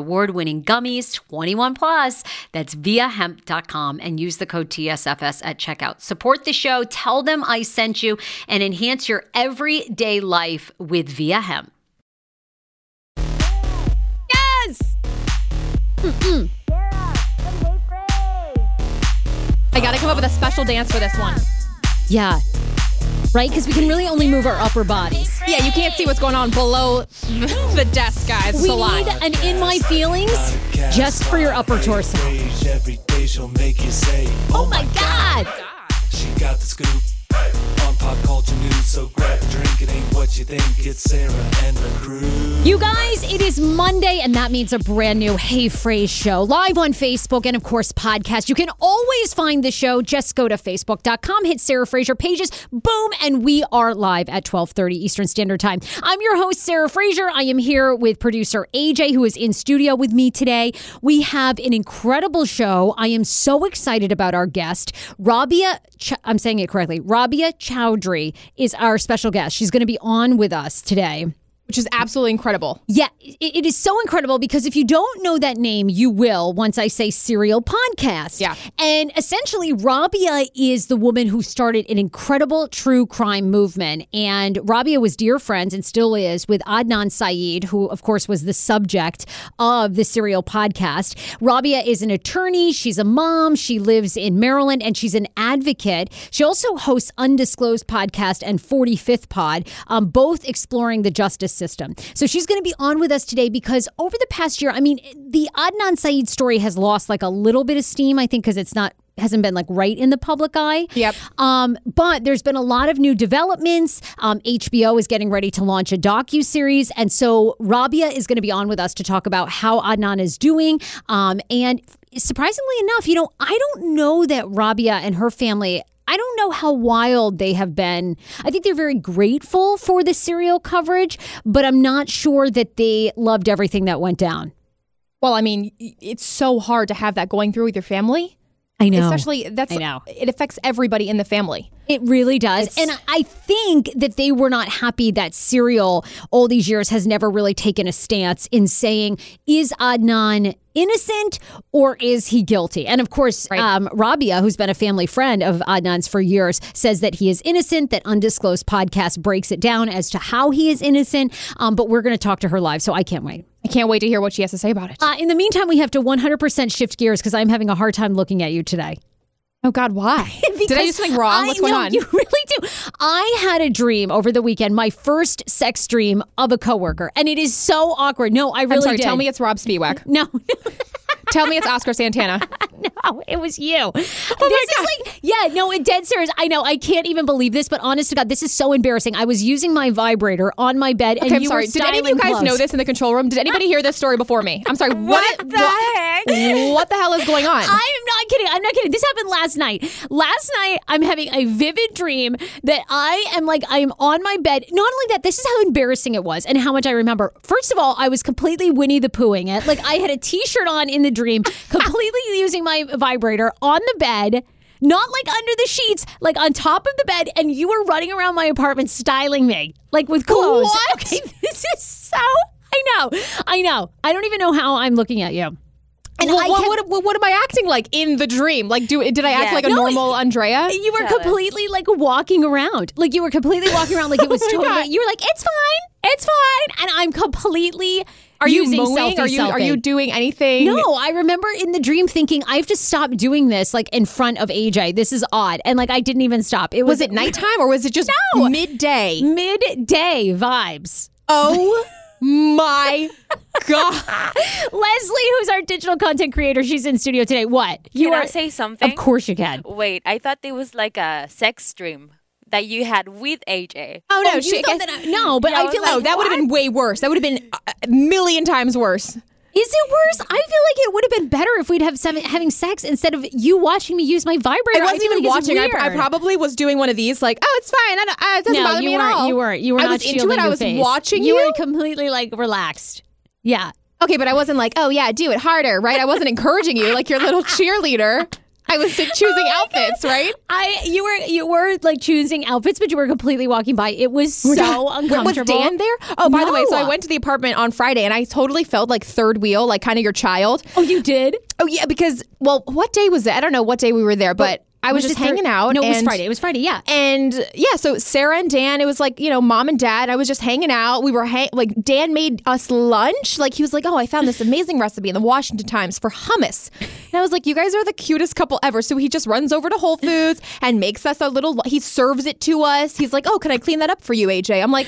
award winning gummies, 21 plus. That's viiahemp.com and use the code TSFS at checkout. Support the show, tell them I sent you, and enhance your everyday life with Viia Hemp. Yes! Mm-mm. I gotta come up with a special dance for this one. Yeah. Right? Because we can really only move our upper bodies. Yeah, you can't see what's going on below the desk, guys. It's we a lot. need an in my feelings just for your upper torso. Oh my God! She got the scoop on pop culture news, so grab a drink. It ain't what you think. It's Sarah and the crew. You guys, it is Monday, and that means a brand new Hey Frase show live on Facebook and, of course, podcast. You can always find the show. Just go to facebook.com, hit Sarah Fraser pages, boom, and we are live at 12:30 Eastern Standard Time. I'm your host, Sarah Fraser. I am here with producer AJ, who is in studio with me today. We have an incredible show. I am so excited about our guest, Rabia. Ch- I'm saying it correctly. Rabia Chaudry is our special guest. She's going to be on with us today. Which is absolutely incredible. Yeah, it, it is so incredible because if you don't know that name, you will once I say serial podcast. Yeah. And essentially, Rabia is the woman who started an incredible true crime movement. And Rabia was dear friends and still is with Adnan Syed, who, of course, was the subject of the serial podcast. Rabia is an attorney, she's a mom, she lives in Maryland, and she's an advocate. She also hosts Undisclosed Podcast and 45th Pod, um, both exploring the justice system. So she's going to be on with us today because over the past year, I mean, the Adnan Syed story has lost like a little bit of steam, I think, because it's not hasn't been like right in the public eye. Yep. Um, but there's been a lot of new developments. Um, HBO is getting ready to launch a docu series, and so Rabia is going to be on with us to talk about how Adnan is doing. Um, and surprisingly enough, you know, I don't know that Rabia and her family. I don't know how wild they have been. I think they're very grateful for the serial coverage, but I'm not sure that they loved everything that went down. Well, I mean, it's so hard to have that going through with your family. I know. Especially that's I know. it affects everybody in the family. It really does. It's- and I think that they were not happy that Serial all these years has never really taken a stance in saying, is Adnan innocent or is he guilty? And of course, Right. um, Rabia, who's been a family friend of Adnan's for years, says that he is innocent, that Undisclosed Podcast breaks it down as to how he is innocent. Um, but we're going to talk to her live, so I can't wait. I can't wait to hear what she has to say about it. Uh, in the meantime, we have to 100% shift gears because I'm having a hard time looking at you today. oh God, why? Did I do something wrong? I What's going know, on? You really do. I had a dream over the weekend, my first sex dream of a coworker, and it is so awkward. No, I really I'm sorry. did. Tell me it's Rob Spiewak. No, tell me it's Oscar Santana. no, it was you. Oh this is like, yeah, no, it dead serious. I know, I can't even believe this, but honest to God, this is so embarrassing. I was using my vibrator on my bed, and Okay, I'm you sorry. were Did any of you guys know this in the control room? Did anybody hear this story before me? I'm sorry. What, the heck? What the hell is going on? I am not kidding. I'm not kidding. This happened last night. Last night, I'm having a vivid dream that I am like, I am on my bed. Not only that, this is how embarrassing it was and how much I remember. First of all, I was completely Winnie the Poohing it. Like, I had a t shirt on in the dream, completely using my vibrator on the bed. Not like under the sheets, like on top of the bed, and you were running around my apartment styling me, like with clothes. What? Okay, this is so. I know, I know. I don't even know how I'm looking at you. And Well, I what, kept- what, what, what am I acting like in the dream? Like, do did I act Yeah. like a No, normal Andrea? You were Tell completely like walking around. Like you were completely walking around like it was Oh totally God. you were like, it's fine, it's fine. And I'm completely Are you using mowing? Are you are you doing anything? no, I remember in the dream thinking I have to stop doing this like in front of AJ. This is odd. And like I didn't even stop. It was, Was it nighttime or was it just No. midday? midday vibes. Oh my god! Leslie, who's our digital content creator, she's in studio today. What? Can are I say something? Of course you can. Wait, I thought it was like a sex dream that you had with AJ. Oh no, oh, you she, thought that I- no, but Yeah, I I feel like, like oh, that would have been way worse. That would have been a a million times worse. Is it worse? I feel like it would have been better if we'd have some, having sex instead of you watching me use my vibrator. I wasn't feel even like watching. I, I probably was doing one of these, like, oh, it's fine. I don't, uh, it doesn't no, bother you me at all. You weren't. You were I not was into it. I was face. watching You you. were completely like relaxed. Yeah. Okay, but I wasn't like, oh yeah, do it harder, right? I wasn't encouraging you like your little cheerleader. I was choosing oh outfits, right? I you were you were like choosing outfits, but you were completely walking by. It was so uncomfortable. Was Dan there? Oh, by the way, so I went to the apartment on Friday and I totally felt like third wheel, like kind of your child. Oh, you did? Oh yeah, because well, what day was it? I don't know what day we were there, but I was, just hanging out. No, it was Friday. It was Friday. Yeah. And yeah, so Sarah and Dan, it was like, you know, mom and dad. I was just hanging out. We were hang- like, Dan made us lunch. Like, he was like, oh, I found this amazing recipe in the Washington Times for hummus. And I was like, you guys are the cutest couple ever. So he just runs over to Whole Foods and makes us a little, he serves it to us. He's like, oh, can I clean that up for you, AJ? I'm like,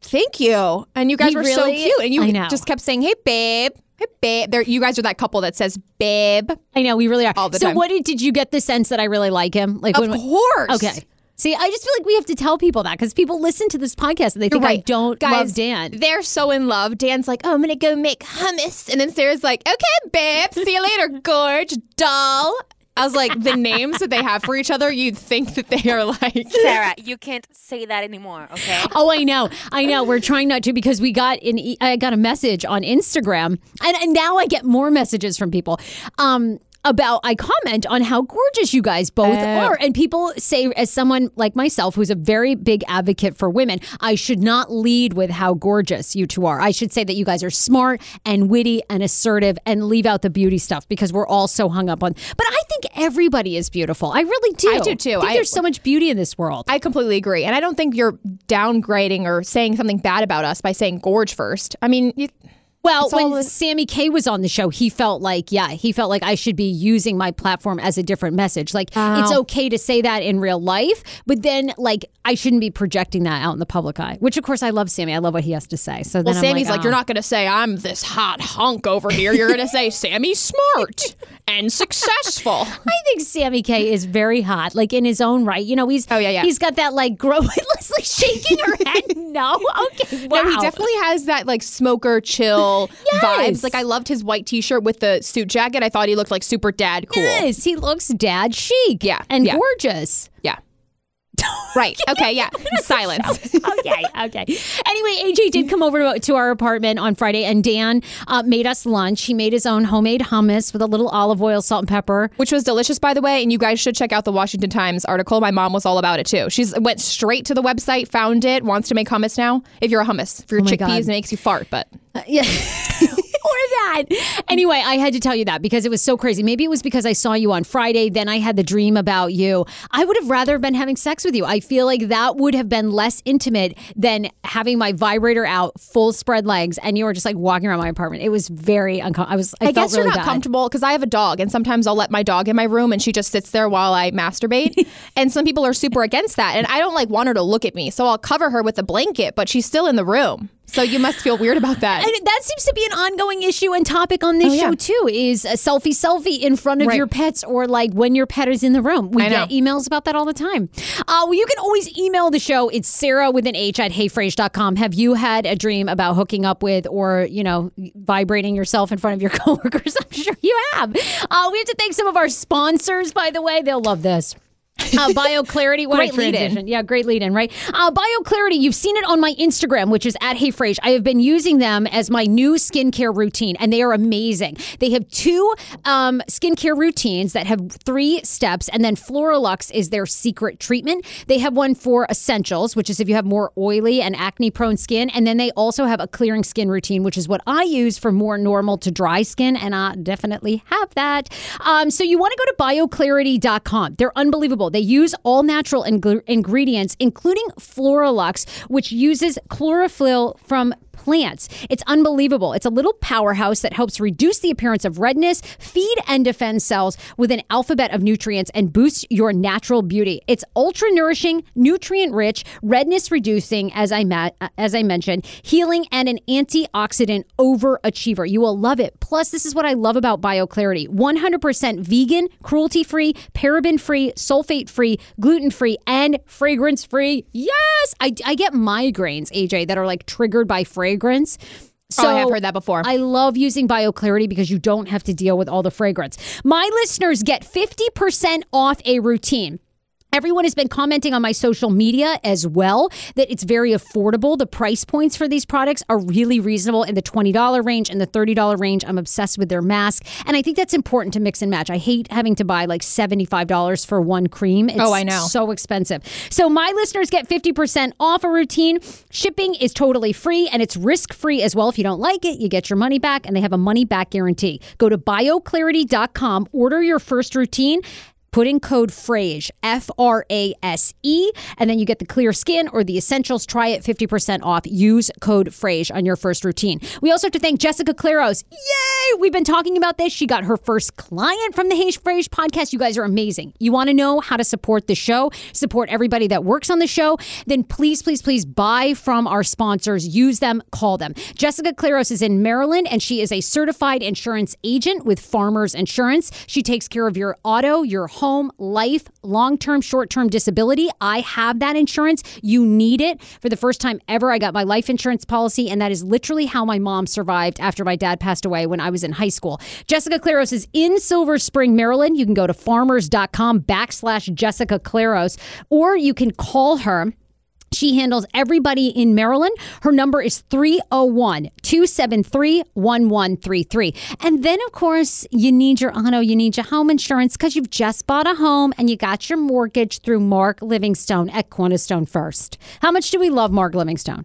thank you. And you guys He were so cute. And you just kept saying, hey, babe. Hey, babe. There, you guys are that couple that says, babe. I know we really are. All the so, time. what did, did you get the sense that I really like him? Like, Of when, course. Okay. See, I just feel like we have to tell people that because people listen to this podcast and they think I don't Guys, love Dan. They're so in love. Dan's like, oh, I'm gonna go make hummus, and then Sarah's like, okay, babe, see you later, gorge doll. I was like, the names that they have for each other, you'd think that they are like. Sarah, you can't say that anymore, okay? Oh, I know, I know. We're trying not to because we got an e- I got a message on Instagram, and, and now I get more messages from people. Um, about I comment on how gorgeous you guys both eh. are, and people say, as someone like myself who's a very big advocate for women, I should not lead with how gorgeous you two are. I should say that you guys are smart and witty and assertive, and leave out the beauty stuff because we're all so hung up on. But I think everybody is beautiful. I really do. I do, too. I think I- there's so much beauty in this world. I completely agree. And I don't think you're downgrading or saying something bad about us by saying gorge first. I mean, you, Well, It's when Sammy K was on the show, he felt like, yeah, he felt like I should be using my platform as a different message. Like, it's okay to say that in real life, but then, like, I shouldn't be projecting that out in the public eye, which, of course, I love Sammy. I love what he has to say. So well, then I'm Sammy's like, oh. you're not going to say I'm this hot hunk over here. You're going to say Sammy's smart and successful. I think Sammy K is very hot, like in his own right. You know, he's Oh, yeah, yeah. he's got that like grow. Leslie's shaking her head. No, okay, wow. No, he definitely has that like smoker chill uncle Yes. vibes. Like I loved his white T-shirt with the suit jacket. I thought he looked like super dad cool. Yes, he looks dad chic. Yeah, and yeah. gorgeous. Yeah. right. Okay. Yeah. Silence. okay, okay. Anyway, AJ did come over to, to our apartment on Friday, and Dan uh, made us lunch. He made his own homemade hummus with a little olive oil, salt, and pepper. Which was delicious, by the way. And you guys should check out the Washington Times article. My mom was all about it too. She's went straight to the website, found it, wants to make hummus now. If you're a hummus, for your Oh chickpeas, God. it makes you fart. But Uh, yeah. or that. Anyway, I had to tell you that because it was so crazy. Maybe it was because I saw you on Friday, then I had the dream about you. I would have rather been having sex with you. I feel like that would have been less intimate than having my vibrator out, full spread legs, and you were just like walking around my apartment. It was very uncomfortable. I was. I, I, felt guess you're really not bad. comfortable because I have a dog, and sometimes I'll let my dog in my room, and she just sits there while I masturbate. and some people are super against that, and I don't like want her to look at me, so I'll cover her with a blanket, but she's still in the room. So you must feel weird about that. And that seems to be an ongoing issue and topic on this Oh, yeah. show too. Is a selfie selfie in front of Right. your pets or like when your pet is in the room. We get emails about that all the time. Uh, well, you can always email the show. It's Sarah with an H at heyfrase.com. Have you had a dream about hooking up with or you know vibrating yourself in front of your coworkers? I'm sure you have. Uh, we have to thank some of our sponsors, by the way. They'll love this. Uh, BioClarity, what Great lead-in. Yeah, great lead in, right? Uh, BioClarity, you've seen it on my Instagram, which is at Hey Frase. I have been using them as my new skincare routine, and they are amazing. They have two um, skincare routines that have three steps, and then Floralux is their secret treatment. They have one for essentials, which is if you have more oily and acne prone skin, and then they also have a clearing skin routine, which is what I use for more normal to dry skin, and I definitely have that. Um, so you want to go to bioclarity.com. They're unbelievable. They use all natural ing- ingredients, including Floralux, which uses chlorophyll from plants. It's unbelievable. It's a little powerhouse that helps reduce the appearance of redness, feed and defend cells with an alphabet of nutrients, and boost your natural beauty. It's ultra nourishing, nutrient rich, redness reducing, as I ma- as I mentioned, healing and an antioxidant overachiever. You will love it. Plus, this is what I love about BioClarity: 100% vegan, cruelty free, paraben free, sulfate free, gluten free, and fragrance free. Yes, I, I get migraines, AJ, that are like triggered by fragrance. So oh, I have heard that before. I love using BioClarity because you don't have to deal with all the fragrance. My listeners get 50% off a routine. Everyone has been commenting on my social media as well that it's very affordable. The price points for these products are really reasonable in the $20 range and the $30 range. I'm obsessed with their mask. And I think that's important to mix and match. I hate having to buy like $75 for one cream. It's Oh, I know. so expensive. So my listeners get 50% off a routine. Shipping is totally free and it's risk free as well. If you don't like it, you get your money back and they have a money back guarantee. Go to bioclarity.com, order your first routine. Put in code FRASE, F R A S E, and then you get the clear skin or the essentials. Try it 50% off. Use code FRASE on your first routine. We also have to thank Jessica Claros. Yay! We've been talking about this. She got her first client from the Hey Frase podcast. You guys are amazing. You want to know how to support the show, support everybody that works on the show, then please, please, please buy from our sponsors. Use them, call them. Jessica Claros is in Maryland and she is a certified insurance agent with Farmers Insurance. She takes care of your auto, your home, life, long term, short term disability. I have that insurance. You need it. For the first time ever, I got my life insurance policy, and that is literally how my mom survived after my dad passed away when I was in high school. Jessica Claros is in Silver Spring, Maryland. You can go to farmers.com backslash Jessica Claros, or you can call her. She handles everybody in Maryland. Her number is 301 273 1133. And then, of course, you need your auto, you need your home insurance because you've just bought a home and you got your mortgage through Mark Livingstone at Cornerstone First. How much do we love Mark Livingstone?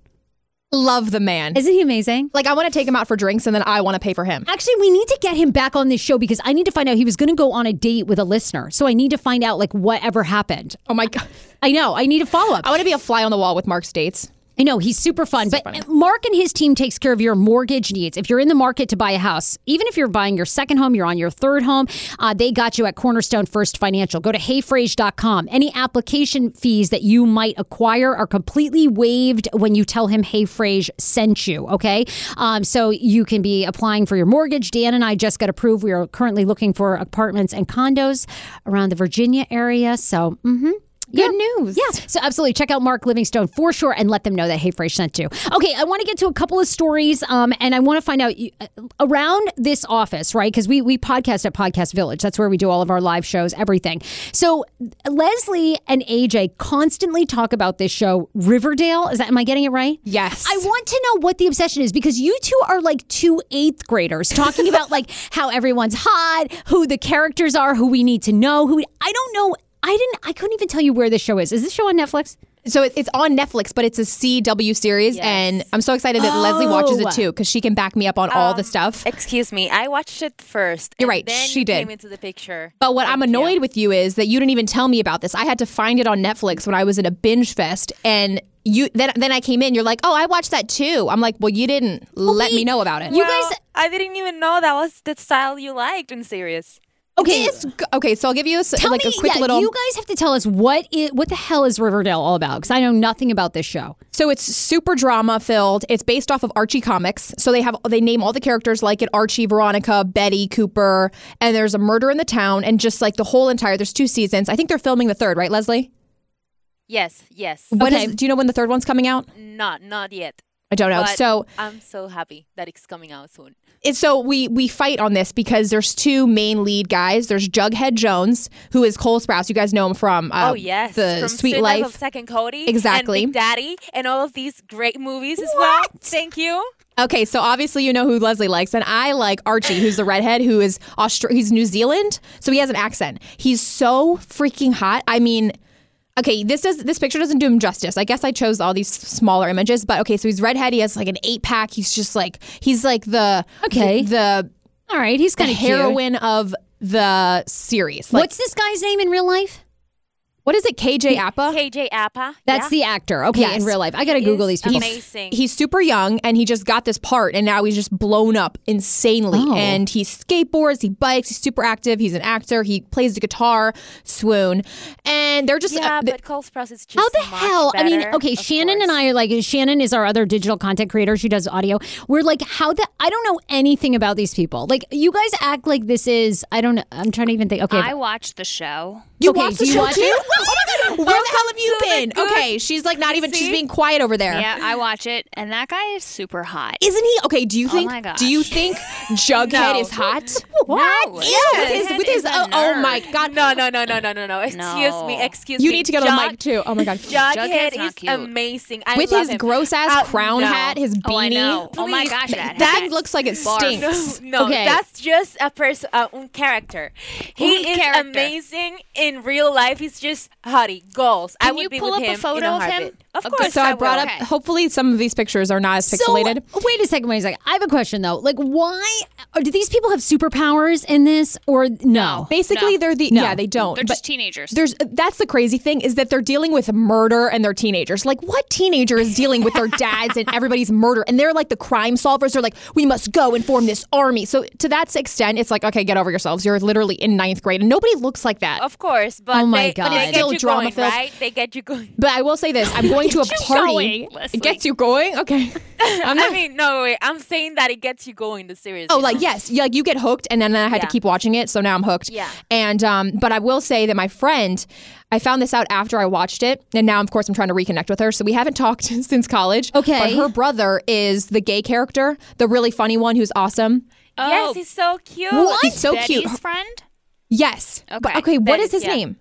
Love the man. Isn't he amazing? like I want to take him out for drinks, and then I want to pay for him. Actually, we need to get him back on this show because I need to find out he was going to go on a date with a listener. So I need to find out like whatever happened. Oh my god, I know. I need a follow up. I want to be a fly on the wall with Mark's dates. I know he's super fun, but Mark and his team takes care of your mortgage needs. If you're in the market to buy a house, even if you're buying your second home, you're on your third home, uh, they got you at Cornerstone First Financial. Go to heyfrase.com. Any application fees that you might acquire are completely waived when you tell him Hey Frase sent you. Okay, um, so you can be applying for your mortgage. Dan and I just got approved. We are currently looking for apartments and condos around the Virginia area. So. mhm. Good news. Yeah. So absolutely check out Mark Livingstone for sure and let them know that Hey Frase sent you. Okay, I want to get to a couple of stories um, and I want to find out uh, around this office, right? Because we, we podcast at Podcast Village. That's where we do all of our live shows, everything. So Leslie and AJ constantly talk about this show, Riverdale. Is that, am I getting it right? Yes. I want to know what the obsession is because you two are like two eighth graders talking about like how everyone's hot, who the characters are, who we need to know, who I don't know. I didn't. I couldn't even tell you where this show is. Is this show on Netflix? So it, it's on Netflix, but it's a CW series, and I'm so excited that Leslie watches Oh. it too because she can back me up on all the Um, stuff. Excuse me, I watched it first. You're right, Then she you did. Came into the picture. But what I'm Thank you. annoyed with you is that you didn't even tell me about this. I had to find it on Netflix when I was in a binge fest, and you then then I came in. You're like, oh, I watched that too. I'm like, well, you didn't let me know about it. You guys- I didn't even know that was the style you liked in series. Okay. It's okay, so I'll give you a, s- Tell like me, a quick yeah, little. you guys have to tell us what is, what the hell is Riverdale all about? Because I know nothing about this show. So it's super drama filled. It's based off of Archie comics. So they have they name all the characters like it Archie, Veronica, Betty, Cooper, and there's a murder in the town and just like the whole entire there's two seasons. I think they're filming the third, right, Leslie? Yes, yes. When is- Okay. do you know when the third one's coming out? Not not yet. I don't know. But so I'm so happy that it's coming out soon. It's so we we fight on this because there's two main lead guys. There's Jughead Jones, who is Cole Sprouse. You guys know him from uh, oh yes, the From Sweet Life Life. of Second Cody, Exactly. and Big Daddy, and all of these great movies as well. Thank you. Okay, so obviously you know who Leslie likes, and I like Archie, who's the redhead, who is Austra- he's New Zealand, so he has an accent. He's so freaking hot. I mean, okay, this does this picture doesn't do him justice. I guess I chose all these smaller images, but okay, so he's redhead. He has like an eight pack. He's just like he's like the Okay. the, the, All right, he's kind of heroine of the series. Like, What's this guy's name in real life? What is it? KJ Apa. KJ Apa. That's yeah. the actor. Okay, Yes. in real life, I gotta Google these people. Amazing. He's super young and he just got this part and now he's just blown up insanely. Oh. And he skateboards, he bikes, he's super active, he's an actor, he plays the guitar, swoon. And they're just yeah, uh, but Cole Sprouse is just How the much hell? I mean, okay, of Shannon and. I are like Shannon is our other digital content creator. She does audio. We're like, how the I don't know anything about these people. Like, you guys act like this is. I don't know. I'm trying to even think. Okay, I watched the show. You okay, watch the do you show watch too? Oh my god, where the hell have you to been? good- Okay, she's like not even she's being quiet over there. Yeah, I watch it, and that guy is super hot. Isn't he? Okay, do you think Oh my gosh. do you think Jughead No. is hot? What? Yeah, with his with his oh, oh my god. No, no, no, no, no, no, no. Excuse me. Excuse You me. You need to get on the mic too. Oh my god. Jughead is cute. amazing. I with his him. gross ass Uh, crown no. hat, his beanie. Oh, I. Oh my Please. gosh, that That looks like it Barf. stinks. No, Okay. that's just a person, uh, un character. He Un is character. amazing in real life. He's just hottie goals. I Can would you be pull up a photo of him? Heartbeat. Of course, So I will. brought up. Okay. Hopefully, some of these pictures are not as pixelated. So, wait a second, wait a second. I have a question though. Like, why or do these people have superpowers in this, or no? Basically, No. they're the No. yeah they don't. They're but just teenagers. there's that's the crazy thing is that they're dealing with murder and they're teenagers. Like, what teenager is dealing with their dads and everybody's murder? And they're like the crime solvers. They're like, we must go and form this army. So to that extent, it's like, okay, get over yourselves. You're literally in ninth grade, and nobody looks like that. Of course, but Oh my they, God. they But it's get still you going, drama-filled. right? They get you going. But I will say this: I'm going to a party. Leslie. It gets you going. Okay. I'm I mean, no, wait. I'm saying that it gets you going. The series. Oh, like know? yes, yeah, like you get hooked, and then I had to keep watching it, so now I'm hooked. Yeah. And um, but I will say that my friend, I found this out after I watched it, and now of course I'm trying to reconnect with her. So we haven't talked since college. Okay. But her brother is the gay character, the really funny one who's awesome. oh, Yes, he's so cute. He's so Betty's cute. friend. Yes. But- Okay. okay. What That is is- his yeah. name?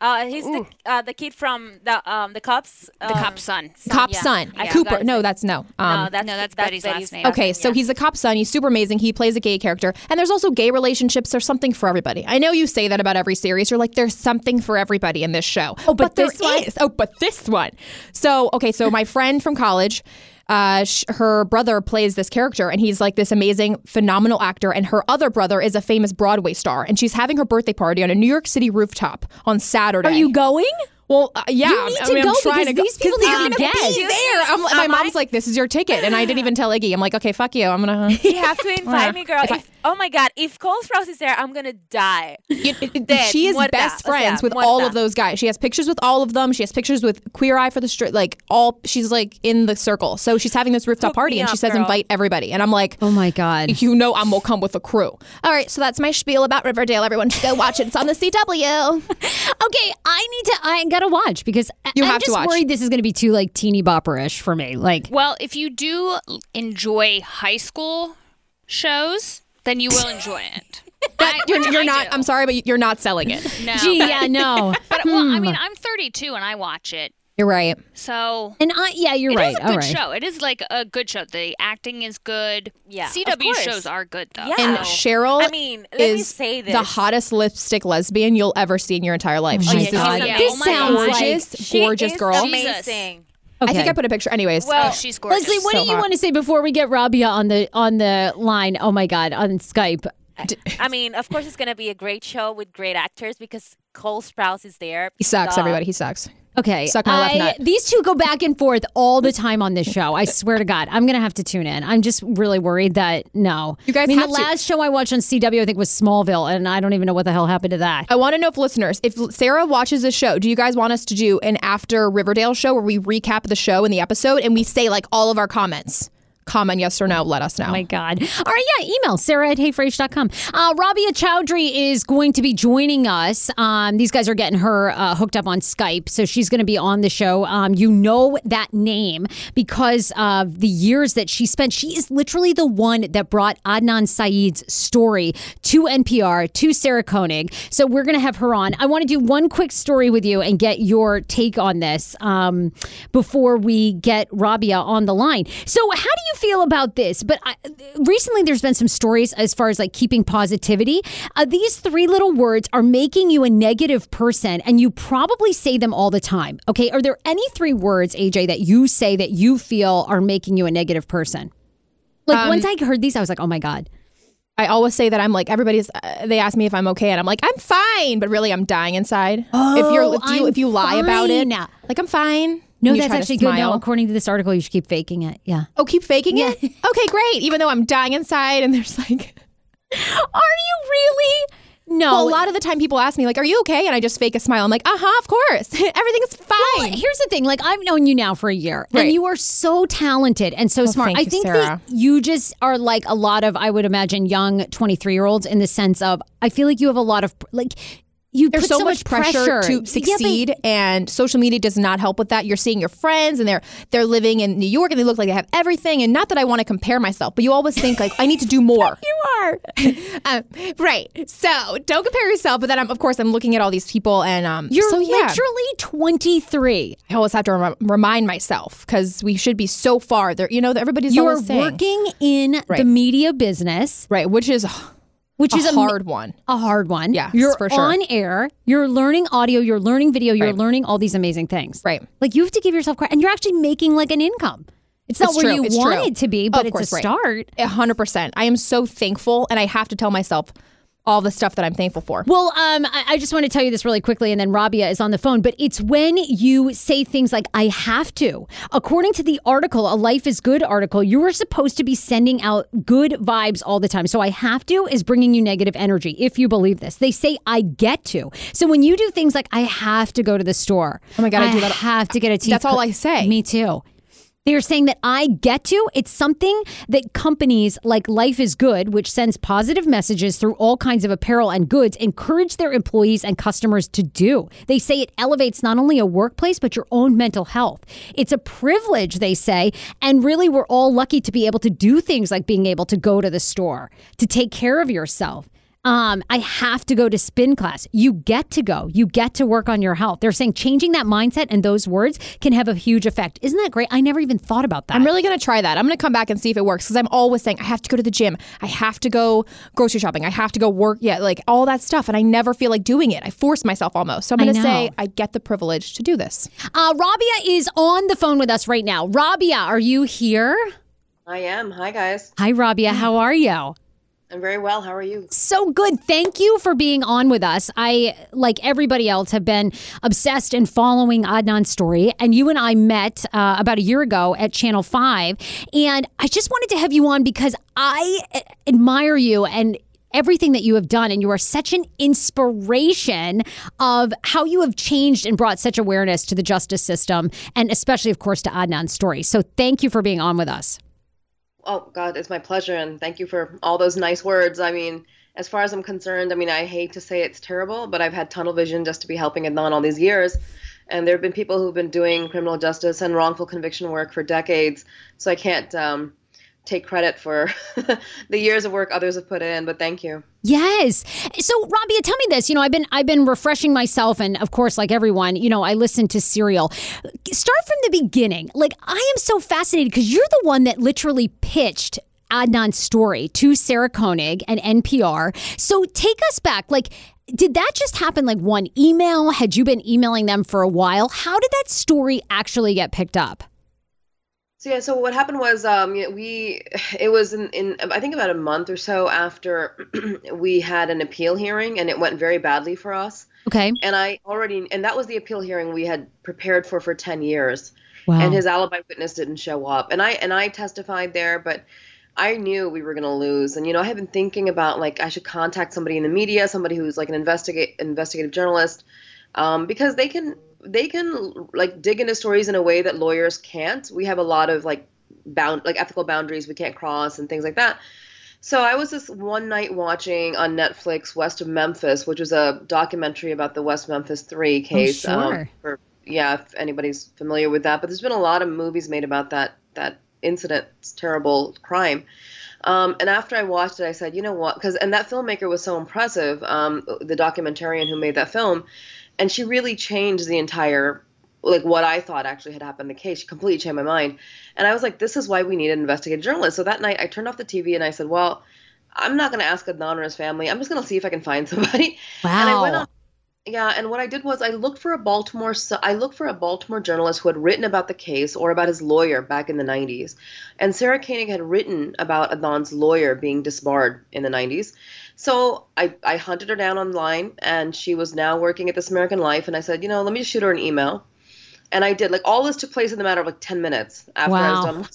Uh, he's the uh, the kid from the um the cops. The um, cop's son. Cop yeah. son. I Cooper. No, that's no. Um, no, that's no, that's Betty's last name. Okay, so he's a cop son. He's super amazing. He plays a gay character. And there's also gay relationships. There's something for everybody. I know you say that about every series. You're like, there's something for everybody in this show. Oh, but there this one? Oh, but this one. So, okay, so my friend from college, uh, sh- her brother plays this character, and he's like this amazing, phenomenal actor. And her other brother is a famous Broadway star. And she's having her birthday party on a New York City rooftop on Saturday. Are you going? Well, uh, yeah. You need I to mean, go I'm trying because to go. these people need they're to gonna get. be there. I'm, my Am mom's I- like, "This is your ticket," and I didn't even tell Iggy. I'm like, "Okay, fuck you. I'm gonna." You have to invite me, girl. If I- If, oh my god, if Cole Sprouse is there, I'm gonna die. It- it- Dead. she is Muerta. best O sea, friends with all of those guys. She has pictures with all of them. She has pictures with Queer Eye for the Street. Like all, she's like in the circle. So she's having this rooftop Hook party, me and she says girl. invite everybody. And I'm like, Oh my god. you know, I'm gonna come with a crew. All right, so that's my spiel about Riverdale. Everyone should go watch it. It's on the CW. Okay, I need to. I gotta watch because I- You I'm have to just watch. worried this is going to be too like teeny bopperish for me. Like, Well, if you do enjoy high school shows, then you will enjoy it. I- You're, you're not. do. I'm sorry, but you're not selling it. No, gee, yeah, no. but well, I Hmm. mean, I'm 32 and I watch it, You're right. so And I, yeah, you're right. It is a good right. show. It is like a good show. The acting is good. Yeah, CW shows are good though. Yeah. And Cheryl I mean, let me is say this. the hottest lipstick lesbian you'll ever see in your entire life. Oh She's God. this Yeah. This Oh sounds God. like. gorgeous, She gorgeous is girl. Amazing. Okay. I think I put a picture. Anyways, Well, Oh, she's gorgeous. Leslie, what do you hot. want to say before we get Rabia on the on the line? Oh my God, on Skype. I mean, of course, it's going to be a great show with great actors because Cole Sprouse is there. he sucks. Duh. Everybody, he sucks. Okay, Suck my left I- nut. These two go back and forth all the time on this show. I swear to God, I'm gonna have to tune in. I'm just really worried that no. You guys I mean, the to. last show I watched on CW, I think was Smallville, and I don't even know what the hell happened to that. I want to know if listeners, if Sarah watches this show, do you guys want us to do an after Riverdale show where we recap the show and the episode and we say like all of our comments? Comment yes or no. Let us know. Oh my God. All right, yeah, email sarah at heyfrase.com. Uh, Rabia Chaudry is going to be joining us. Um, these guys are getting her uh, hooked up on Skype, so she's going to be on the show. Um, you know that name because of the years that she spent. She is literally the one that brought Adnan Syed's story to NPR, to Sarah Koenig. So we're going to have her on. I want to do one quick story with you and get your take on this um, before we get Rabia on the line. So, how do you feel about this? But I, recently, there's been some stories as far as like keeping positivity. Uh, these three little words are making you a negative person, and you probably say them all the time. Okay, are there any three words, AJ, that you say that you feel are making you a negative person? Like Um, once I heard these, I was like, oh my god. I always say that I'm like everybody's. Uh, they ask me if I'm okay, and I'm like I'm fine, but really I'm dying inside. if you're if you if you lie about it, like I'm fine. No, that's actually good. No, according to this article, you should keep faking it. Yeah. Oh, keep faking it. Okay, great. Even though I'm dying inside, and there's like. Are you really? No. Well, a lot of the time people ask me like, "Are you okay?" And I just fake a smile. I'm like, "Uh huh, of course, everything's fine." Well, here's the thing. Like I've known you now for a year, and you are so talented and so smart. thank I you, think Sarah. that you just are like a lot of, I would imagine, young 23 year olds in the sense of, I feel like you have a lot of like. You There's put so, much pressure, Yeah, to but- succeed, and social media does not help with that. You're seeing your friends, and they're they're living in New York, and they look like they have everything. And not that I want to compare myself, but you always think like I need to do more. you are um, right. So don't compare yourself. But then, I'm, of course, I'm looking at all these people, and um, You're so yeah, literally 23. I always have to rem- remind myself because we should be so far there. You know, everybody's You're always saying working in the media business, right, which is which a is a hard one. a hard one. Yes, you're for sure. on air. You're learning audio. You're learning video. You're Right. learning all these amazing things. Right. Like you have to give yourself credit, and you're actually making like an income. It's not It's where true. you It's want true. it to be, but Of it's course, a start. A hundred percent. I am so thankful, and I have to tell myself all the stuff that I'm thankful for. Well, um, I, I just want to tell you this really quickly, and then Rabia is on the phone. But it's when you say things like "I have to." According to the article, a Life is Good article, you are supposed to be sending out good vibes all the time. So "I have to" is bringing you negative energy. If you believe this, they say "I get to." So when you do things like "I have to go to the store," Oh my God, I do that- Have to get a teeth. That's all I say. Me too. They're saying that I get to. It's something that companies like Life is Good, which sends positive messages through all kinds of apparel and goods, encourage their employees and customers to do. They say it elevates not only a workplace, but your own mental health. It's a privilege, they say. And really, we're all lucky to be able to do things like being able to go to the store, to take care of yourself. Um, I have to go to spin class. You get to go. You get to work on your health. They're saying changing that mindset and those words can have a huge effect. Isn't that great? I never even thought about that. I'm really going to try that. I'm going to come back and see if it works because I'm always saying I have to go to the gym. I have to go grocery shopping. I have to go work. Yeah, like all that stuff. And I never feel like doing it. I force myself almost. So I'm going to say. I get the privilege to do this. uh, Rabia is on the phone with us right now. Rabia, are you here? I am. Hi, guys. Hi, Rabia. How are you? I'm very well. How are you? So good. Thank you for being on with us. I, like everybody else, have been obsessed and following Adnan's story. And you and I met uh, about a year ago at Channel 5. And I just wanted to have you on because I uh, admire you and everything that you have done. And you are such an inspiration of how you have changed and brought such awareness to the justice system, and especially, of course, to Adnan's story. So thank you for being on with us. Oh, God, it's my pleasure. And thank you for all those nice words. I mean, as far as I'm concerned, I mean, I hate to say it's terrible, but I've had tunnel vision just to be helping Adnan all these years. And there have been people who've been doing criminal justice and wrongful conviction work for decades. So I can't um, take credit for the years of work others have put in, but thank you. Yes. So, Rabia, tell me this. You know, I've been I've been refreshing myself, and of course, like everyone, you know, I listen to Serial. Start from the beginning. Like, I am so fascinated because you're the one that literally pitched Adnan's story to Sarah Koenig and NPR. So, take us back. Like, did that just happen like one email? Had you been emailing them for a while? How did that story actually get picked up? So yeah, so what happened was um, we it was in, in I think about a month or so after we had an appeal hearing and it went very badly for us. Okay. And I already and that was the appeal hearing we had prepared for for 10 years. Wow. And his alibi witness didn't show up. And I and I testified there, but I knew we were going to lose. And you know, I had been thinking about like I should contact somebody in the media, somebody who's like an investigate investigative journalist um, because they can they can like dig into stories in a way that lawyers can't. We have a lot of like bound like ethical boundaries we can't cross and things like that. So I was this one night watching on Netflix West of Memphis, which was a documentary about the West Memphis Three case. Oh, sure. Um, for, yeah, if anybody's familiar with that, but there's been a lot of movies made about that that incident, it's terrible crime. Um, and after I watched it, I said, you know what? Because and that filmmaker was so impressive, um, the documentarian who made that film, and she really changed the entire like what I thought actually had happened in the case. She completely changed my mind, and I was like, this is why we need an investigative journalist. So that night, I turned off the TV and I said, well, I'm not going to ask Adnan or his family. I'm just going to see if I can find somebody. And I went Wow. on yeah, and what I did was I looked for a Baltimore so I looked for a Baltimore journalist who had written about the case or about his lawyer back in the 90s. And Sarah Koenig had written about Adnan's lawyer being disbarred in the 90s. So I, I hunted her down online and she was now working at This American Life and I said, you know, let me just shoot her an email. And I did. Like all this took place in the matter of like 10 minutes after I was done.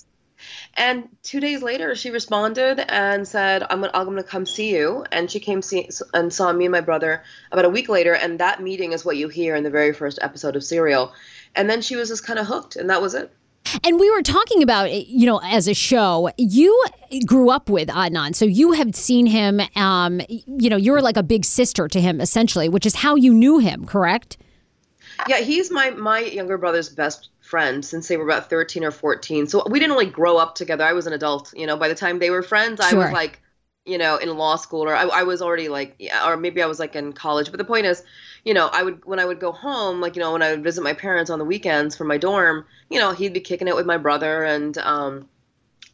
And two days later, she responded and said, "I'm gonna, I'm gonna come see you." And she came see and saw me and my brother about a week later. And that meeting is what you hear in the very first episode of Serial. And then she was just kind of hooked, and that was it. And we were talking about, you know, as a show, you grew up with Adnan. So you have seen him, um, you know, you're like a big sister to him, essentially, which is how you knew him, correct? Yeah, he's my my younger brother's best friend since they were about 13 or 14. So we didn't really grow up together. I was an adult, you know. By the time they were friends, I Sure. was like, you know, in law school, or I, I was already like, yeah, or maybe I was like in college. But the point is, you know, I would when I would go home, like you know, when I would visit my parents on the weekends from my dorm, you know, he'd be kicking it with my brother, and um,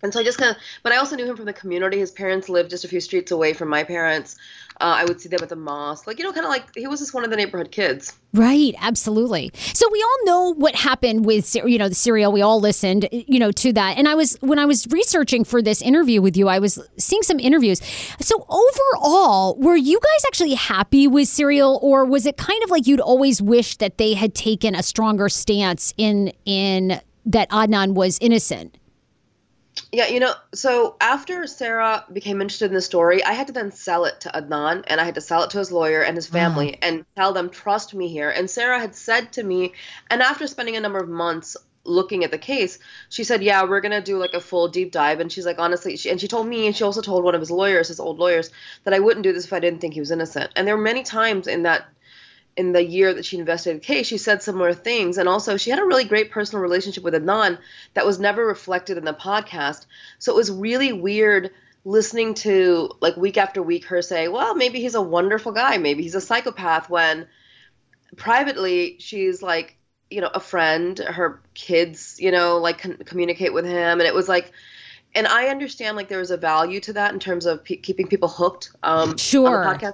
and so I just kind of, but I also knew him from the community. His parents lived just a few streets away from my parents. Uh, I would see them at the mosque, like you know, kind of like he was just one of the neighborhood kids. Right, absolutely. So we all know what happened with you know the serial. We all listened, you know, to that. And I was when I was researching for this interview with you, I was seeing some interviews. So overall, were you guys actually happy with serial, or was it kind of like you'd always wished that they had taken a stronger stance in in that Adnan was innocent? Yeah, you know, so after Sarah became interested in the story, I had to then sell it to Adnan and I had to sell it to his lawyer and his family and tell them, trust me here. And Sarah had said to me, and after spending a number of months looking at the case, she said, yeah, we're going to do like a full deep dive. And she's like, honestly, she, and she told me, and she also told one of his lawyers, his old lawyers, that I wouldn't do this if I didn't think he was innocent. And there were many times in that in the year that she investigated the case, she said similar things. And also, she had a really great personal relationship with Adnan that was never reflected in the podcast. So it was really weird listening to, like, week after week, her say, well, maybe he's a wonderful guy. Maybe he's a psychopath. When privately, she's like, you know, a friend, her kids, you know, like con- communicate with him. And it was like, and I understand like there was a value to that in terms of pe- keeping people hooked um, Sure. podcast.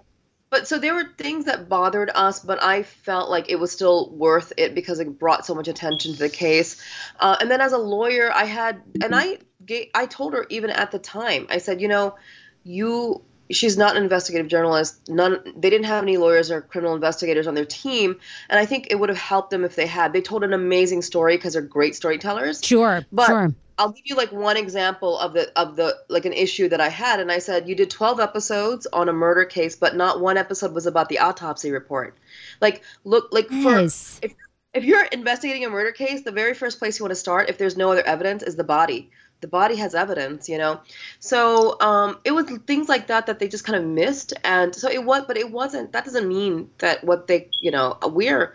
But so there were things that bothered us, but I felt like it was still worth it because it brought so much attention to the case. Uh, and then as a lawyer, I had, and I gave, I told her even at the time, I said, you know, you, she's not an investigative journalist. None, they didn't have any lawyers or criminal investigators on their team, and I think it would have helped them if they had. They told an amazing story because they're great storytellers. Sure, But sure. I'll give you like one example of the of the like an issue that I had, and I said you did 12 episodes on a murder case, but not one episode was about the autopsy report. Like look like for if if you're investigating a murder case, the very first place you want to start, if there's no other evidence, is the body. The the body has evidence, you know. So um, it was things like that that they just kind of missed, and so it was, but it wasn't. That doesn't mean that what they, you know, we're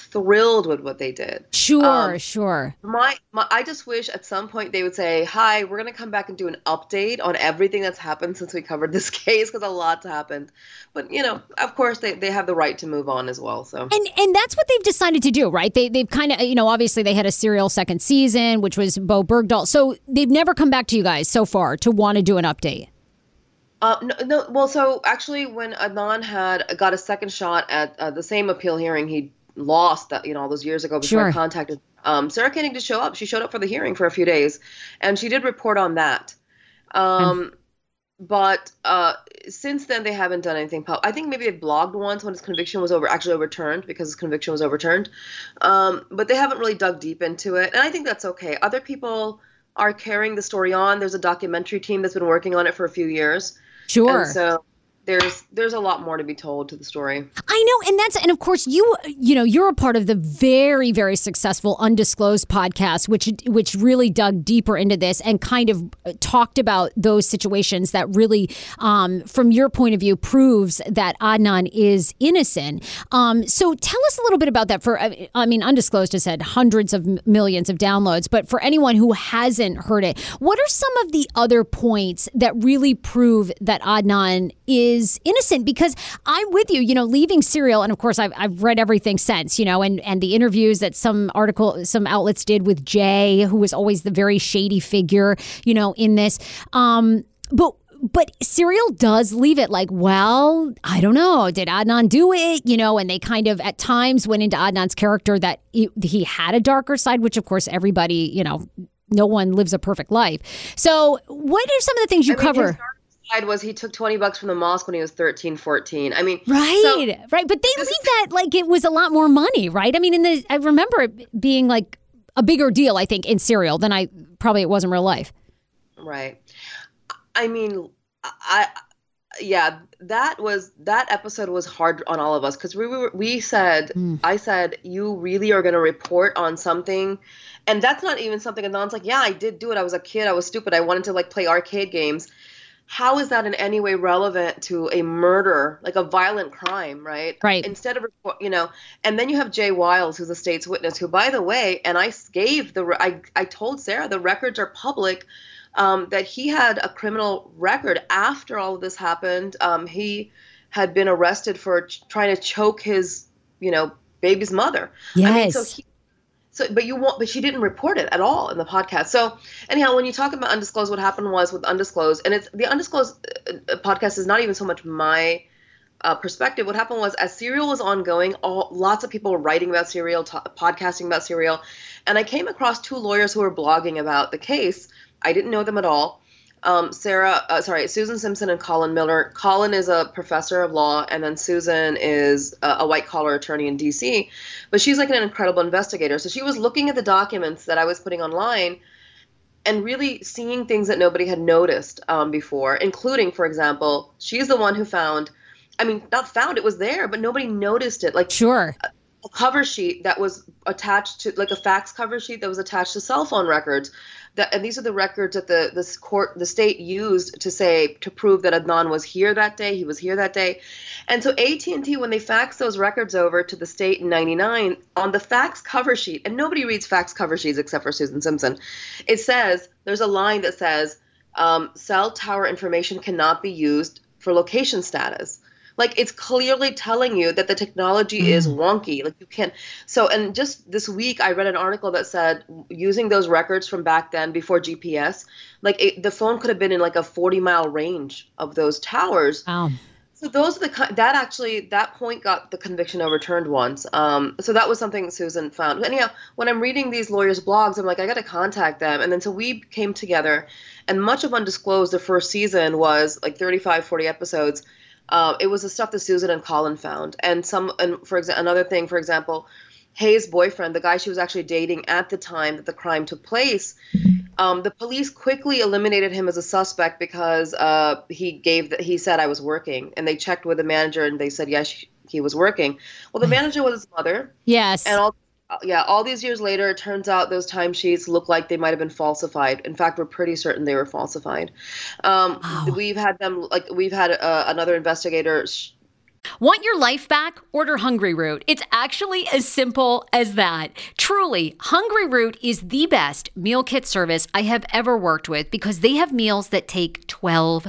thrilled with what they did. Sure, Um, sure. My, my, I just wish at some point they would say, "Hi, we're gonna come back and do an update on everything that's happened since we covered this case because a lot's happened." But you know, of course, they, they have the right to move on as well. So And and that's what they've decided to do, right? They they've kind of you know obviously they had a serial second season, which was Bowe Bergdahl. So they've never come back to you guys so far to want to do an update. Uh, no, no, well, so actually, when Adnan had got a second shot at uh, the same appeal hearing he lost that you know all those years ago before Sure. I contacted um, Sarah Koenig did show up. She showed up for the hearing for a few days, and she did report on that. Um, but uh, since then, they haven't done anything. Pub- I think maybe they blogged once when his conviction was over, actually overturned because his conviction was overturned. Um, but they haven't really dug deep into it, and I think that's okay. Other people are carrying the story on. There's a documentary team that's been working on it for a few years. Sure. And so there's there's a lot more to be told to the story. I know, and that's and of course you you know you're a part of the very very successful undisclosed podcast, which which really dug deeper into this and kind of talked about those situations that really, um, from your point of view, proves that Adnan is innocent. Um, so tell us a little bit about that. For I mean, undisclosed has had hundreds of millions of downloads, but for anyone who hasn't heard it, what are some of the other points that really prove that Adnan is innocent? Because I'm with you, you know, leaving Serial, and of course I've, I've read everything since, you know, and, and the interviews that some article, some outlets did with Jay, who was always the very shady figure, you know, in this. Um, but but Serial does leave it like, well, I don't know. Did Adnan do it? You know, and they kind of at times went into Adnan's character that he, he had a darker side, which of course everybody, you know, no one lives a perfect life. So, what are some of the things you I mean, cover? dark side was he took 20 bucks from the mosque when he was 13, 14. I mean, Right, so- right. But they leave that like it was a lot more money, right? I mean, in the I remember it being like a bigger deal, I think, in Serial than I probably it was in real life. right. I mean, I yeah, that was that episode was hard on all of us because we were we said hmm. I said you really are going to report on something, and that's not even something. Adnan's like, yeah, I did do it. I was a kid. I was stupid. I wanted to like play arcade games. How is that in any way relevant to a murder, like a violent crime, right? Right. Instead of you know, and then you have Jay Wilds, who's a state's witness, who, by the way, and I gave the I I told Sarah the records are public um, that he had a criminal record after all of this happened. Um, he had been arrested for ch- trying to choke his, you know, baby's mother. I mean, so Yes. he, so, but you want, but she didn't report it at all in the podcast. So, anyhow, when you talk about undisclosed, what happened was with undisclosed, and it's the undisclosed uh, uh, podcast is not even so much my uh, perspective. What happened was, as Serial was ongoing, all lots of people were writing about Serial, t- podcasting about Serial, and I came across two lawyers who were blogging about the case. I didn't know them at all. Um, Sarah, uh, sorry, Susan Simpson and Colin Miller. Colin is a professor of law, and then Susan is a, a white collar attorney in D.C. But she's like an incredible investigator. So she was looking at the documents that I was putting online and really seeing things that nobody had noticed um, before, including, for example, she's the one who found. I mean, not found it was there, but nobody noticed it. Like Sure. a cover sheet that was attached to like a fax cover sheet that was attached to cell phone records that and these are the records that the this court the state used to say to prove that Adnan was here that day he was here that day. And so AT&T when they faxed those records over to the state in 99 on the fax cover sheet and nobody reads fax cover sheets except for Susan Simpson it says there's a line that says um, cell tower information cannot be used for location status like it's clearly telling you that the technology is wonky like you can't so and just this week i read an article that said using those records from back then before gps like it, the phone could have been in like a 40 mile range of those towers Wow. so those are the that actually that point got the conviction overturned once. Um, so that was something Susan found. Anyhow, when I'm reading these lawyers' blogs, I'm like, I got to contact them. And then so we came together, and much of Undisclosed, the first season was like 35, 40 episodes. Uh, it was the stuff that Susan and Colin found, and some, and for example, another thing, for example, Hae's boyfriend, the guy she was actually dating at the time that the crime took place, um, the police quickly eliminated him as a suspect because uh, he gave the, he said I was working, and they checked with the manager and they said yes he was working. Well, the manager was his mother, Yes. and all yeah, all these years later, it turns out those timesheets look like they might have been falsified. In fact, we're pretty certain they were falsified. Um, We've had them like we've had uh, another investigator. sh- Want your life back? Order Hungryroot. It's actually as simple as that. Truly, Hungryroot is the best meal kit service I have ever worked with because they have meals that take 12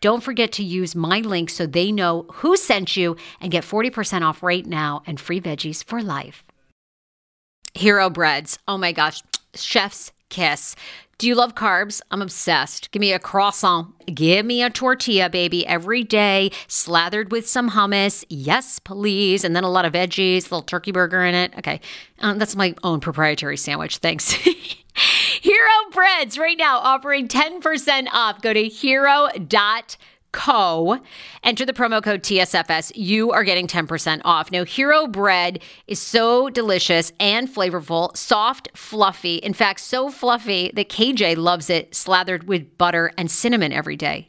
Don't forget to use my link so they know who sent you and get 40% off right now and free veggies for life. Hero breads. Oh my gosh. Chef's kiss. Do you love carbs? I'm obsessed. Give me a croissant. Give me a tortilla, baby, every day, slathered with some hummus. Yes, please. And then a lot of veggies, a little turkey burger in it. Okay. Um, that's my own proprietary sandwich. Thanks. Hero Breads right now offering 10% off. Go to hero.com co. Enter the promo code tsfs you are getting 10% off. Now hero bread is so delicious and flavorful. Soft fluffy. In fact so fluffy that kj loves it slathered with butter and cinnamon every day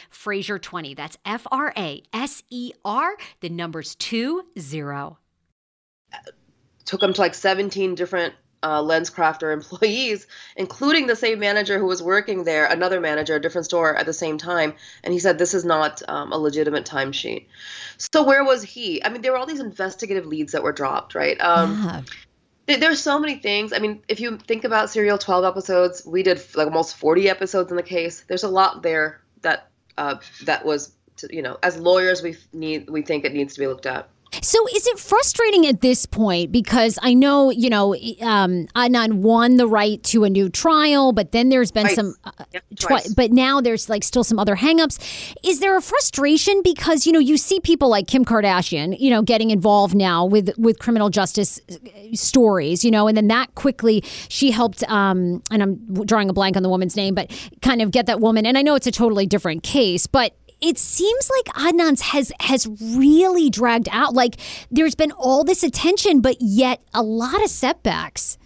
Fraser20. That's F R A S E R, the numbers two zero. took him to like 17 different uh, LensCrafter employees, including the same manager who was working there, another manager, a different store at the same time. And he said, This is not um, a legitimate timesheet. So, where was he? I mean, there were all these investigative leads that were dropped, right? Um, Yeah. there- There's so many things. I mean, if you think about Serial 12 episodes, we did like almost 40 episodes in the case. There's a lot there that uh, that was, you know, as lawyers, we need we think it needs to be looked at. So is it frustrating at this point because I know you know um, Adnan won the right to a new trial, but then there's been Twice. some, uh, Yep, twi- but now there's like still some other hangups. Is there a frustration because you know you see people like Kim Kardashian, you know, getting involved now with with criminal justice uh, stories, you know, and then that quickly she helped, um, and I'm drawing a blank on the woman's name, but kind of get that woman. And I know it's a totally different case, but it seems like Adnan's has has really dragged out. Like there's been all this attention, but yet a lot of setbacks.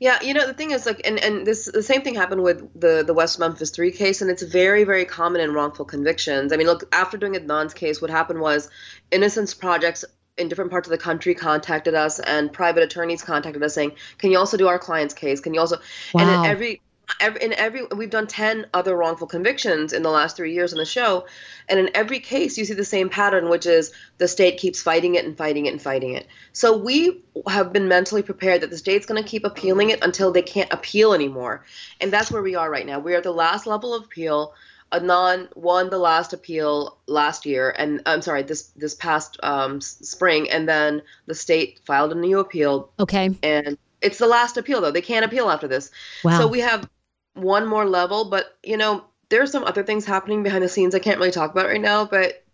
Yeah, you know the thing is like, and and this the same thing happened with the the West Memphis Three case, and it's very very common in wrongful convictions. I mean, look, after doing Adnan's case, what happened was Innocence Projects in different parts of the country contacted us, and private attorneys contacted us saying, "Can you also do our client's case? Can you also?" And Wow. in every Every, in every we've done 10 other wrongful convictions in the last three years on the show and in every case you see the same pattern which is the state keeps fighting it and fighting it and fighting it so we have been mentally prepared that the state's going to keep appealing it until they can't appeal anymore and that's where we are right now we are at the last level of appeal Adnan won the last appeal last year, and I'm sorry, this this past um, spring, and then the state filed a new appeal, Okay. and it's the last appeal though. They can't appeal after this. Wow. So we have one more level, but you know, there's some other things happening behind the scenes I can't really talk about right now, but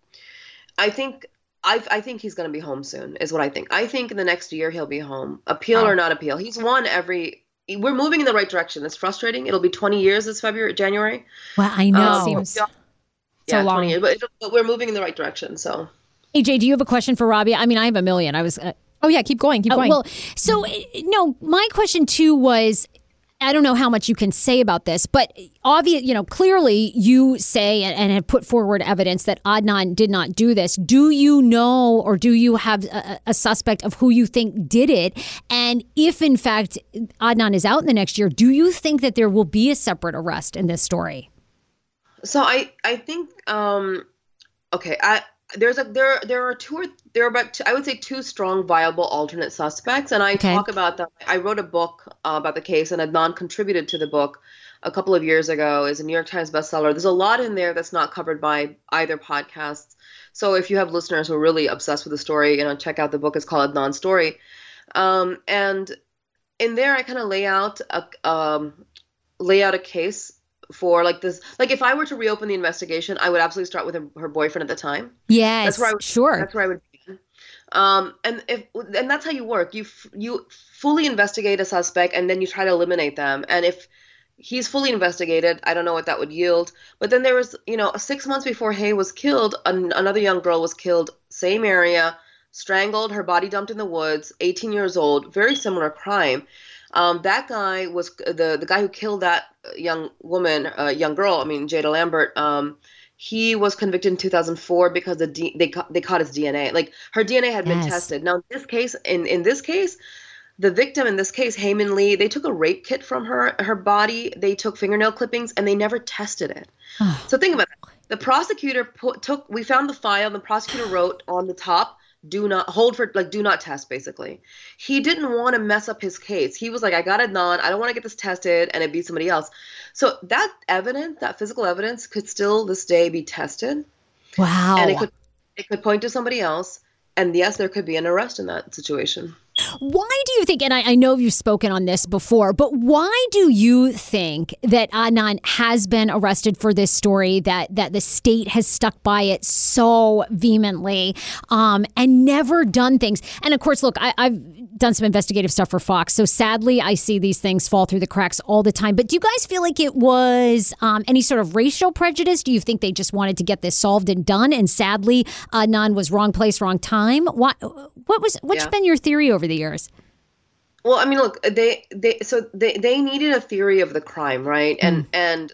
I think I, I think he's going to be home soon is what I think. I think in the next year he'll be home. Appeal or not appeal. He's won every we're moving in the right direction. It's frustrating. It'll be 20 years this February, January. Well, I know. Um, seems yeah, so long. 20 years, but, it'll- but we're moving in the right direction. So AJ, do you have a question for Rabia? I mean, I have a million. I was. Uh, Oh yeah, keep going, keep Uh, going. well, so no, my question too was. I don't know how much you can say about this, but obvious, you know, clearly you say and, have put forward evidence that Adnan did not do this. Do you know, or do you have a, a suspect of who you think did it? And if in fact Adnan is out in the next year, do you think that there will be a separate arrest in this story? So I I think um okay I there's a there there are two or there are about two, I would say two strong viable alternate suspects and I Okay. talk about them. I wrote a book uh, about the case and Adnan contributed to the book a couple of years ago as a New York Times bestseller. There's a lot in there that's not covered by either podcasts. So if you have listeners who are really obsessed with the story, you know, check out the book. It's called Adnan's Story. Um, and in there I kind of lay out a um, lay out a case for like this like if i were to reopen the investigation i would absolutely start with her, her boyfriend at the time. Yeah that's where I would, sure. that's where i would begin. Um and if and that's how you work. You f- you fully investigate a suspect and then you try to eliminate them. And if he's fully investigated i don't know what that would yield. But then there was you know six months before Hae was killed an, another young girl was killed same area strangled her body dumped in the woods 18 years old very similar crime um, that guy was the the guy who killed that young woman, uh, young girl. I mean, Jada Lambert. Um, he was convicted in 2004 because the D, they ca- they caught his DNA. Like her DNA had been tested. Now, in this case, in in this case, the victim in this case, Hae Min Lee, they took a rape kit from her her body. They took fingernail clippings and they never tested it. so think about that. The prosecutor put, took. We found the file. And the prosecutor wrote on the top do not hold for like do not test basically. He didn't want to mess up his case. He was like i got it non i don't want to get this tested and it be somebody else. So that evidence that physical evidence could still this day be tested. Wow. and it could it could point to somebody else. And yes there could be an arrest in that situation Why do you think, and I, I know you've spoken on this before, but why do you think that Adnan has been arrested for this story, that, that the state has stuck by it so vehemently um, and never done things? And of course, look, I, I've done some investigative stuff for Fox. So sadly, I see these things fall through the cracks all the time. But do you guys feel like it was um, any sort of racial prejudice? Do you think they just wanted to get this solved and done? And sadly, Adnan was wrong place, wrong time. What what was what's Yeah. been your theory over the years? Well, I mean, look, they they so they they needed a theory of the crime, right? And mm. and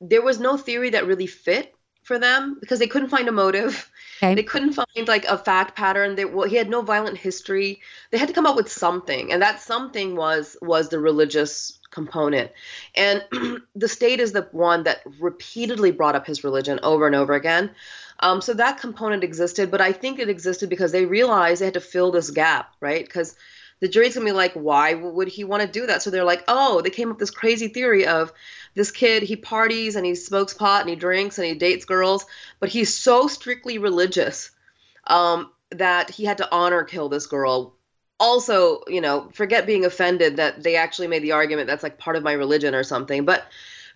there was no theory that really fit for them because they couldn't find a motive. Okay. They couldn't find like a fact pattern. They well, he had no violent history. They had to come up with something, and that something was was the religious component. And the state is the one that repeatedly brought up his religion over and over again. Um, so that component existed, but I think it existed because they realized they had to fill this gap, right? Because the jury's gonna be like, why would he want to do that? So they're like, oh, they came up with this crazy theory of this kid, he parties and he smokes pot and he drinks and he dates girls, but he's so strictly religious um, that he had to honor kill this girl. Also, you know, forget being offended that they actually made the argument that's like part of my religion or something, but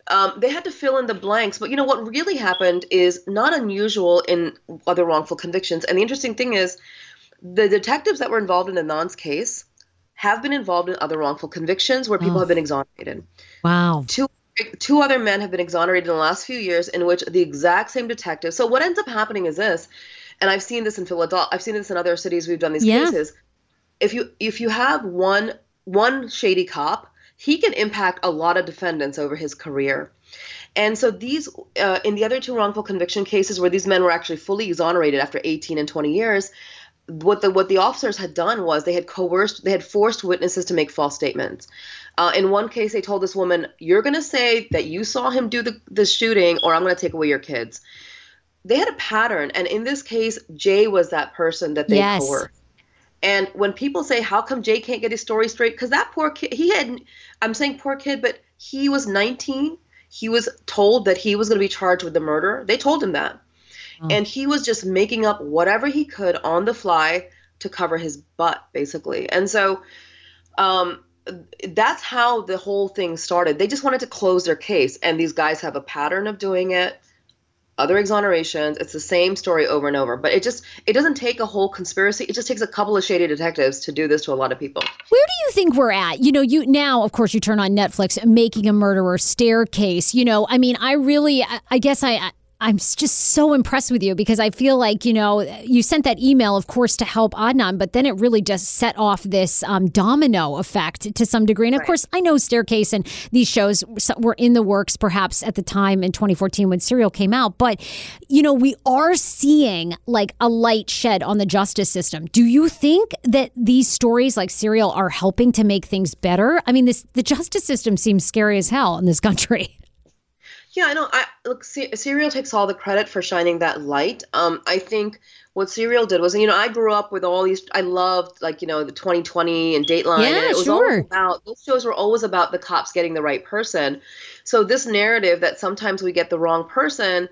um, they had to fill in the blanks. But you know what really happened is not unusual in other wrongful convictions. And the interesting thing is, the detectives that were involved in Adnan's case have been involved in other wrongful convictions where people have been exonerated. Wow. Two two other men have been exonerated in the last few years in which the exact same detective. So what ends up happening is this, and I've seen this in Philadelphia. I've seen this in other cities we've done these Yeah. cases. If you if you have one one shady cop, he can impact a lot of defendants over his career. And so these, uh, in the other two wrongful conviction cases where these men were actually fully exonerated after 18 and 20 years, what the what the officers had done was they had coerced, they had forced witnesses to make false statements. Uh, in one case, they told this woman, "You're going to say that you saw him do the the shooting, or I'm going to take away your kids." They had a pattern, and in this case, Jay was that person that they Yes. coerced. And when people say, "How come Jay can't get his story straight?" Because that poor kid, he had, I'm saying poor kid, but he was 19. He was told that he was going to be charged with the murder. They told him that, and he was just making up whatever he could on the fly to cover his butt, basically. And so, um, that's how the whole thing started. They just wanted to close their case, and these guys have a pattern of doing it. Other exonerations, it's the same story over and over. But it just it doesn't take a whole conspiracy. It just takes a couple of shady detectives to do this to a lot of people. Where do you think we're at? You know, you now, of course, you turn on Netflix, making a murderer staircase. You know, I mean, I really, I, I guess I. I I'm just so impressed with you because I feel like, you know, you sent that email, of course, to help Adnan, but then it really just set off this um, domino effect to some degree. And of course, I know Staircase and these shows were in the works perhaps at the time in 2014 when Serial came out. But, you know, we are seeing like a light shed on the justice system. Do you think that these stories like Serial are helping to make things better? I mean, this the justice system seems scary as hell in this country. Yeah, I know. I look. Se- Serial takes all the credit for shining that light. Um, I think what Serial did was, you know, I grew up with all these. I loved like you know the 2020 and Dateline. Yeah, and it was sure. about those shows were always about the cops getting the right person. So this narrative that sometimes we get the wrong person,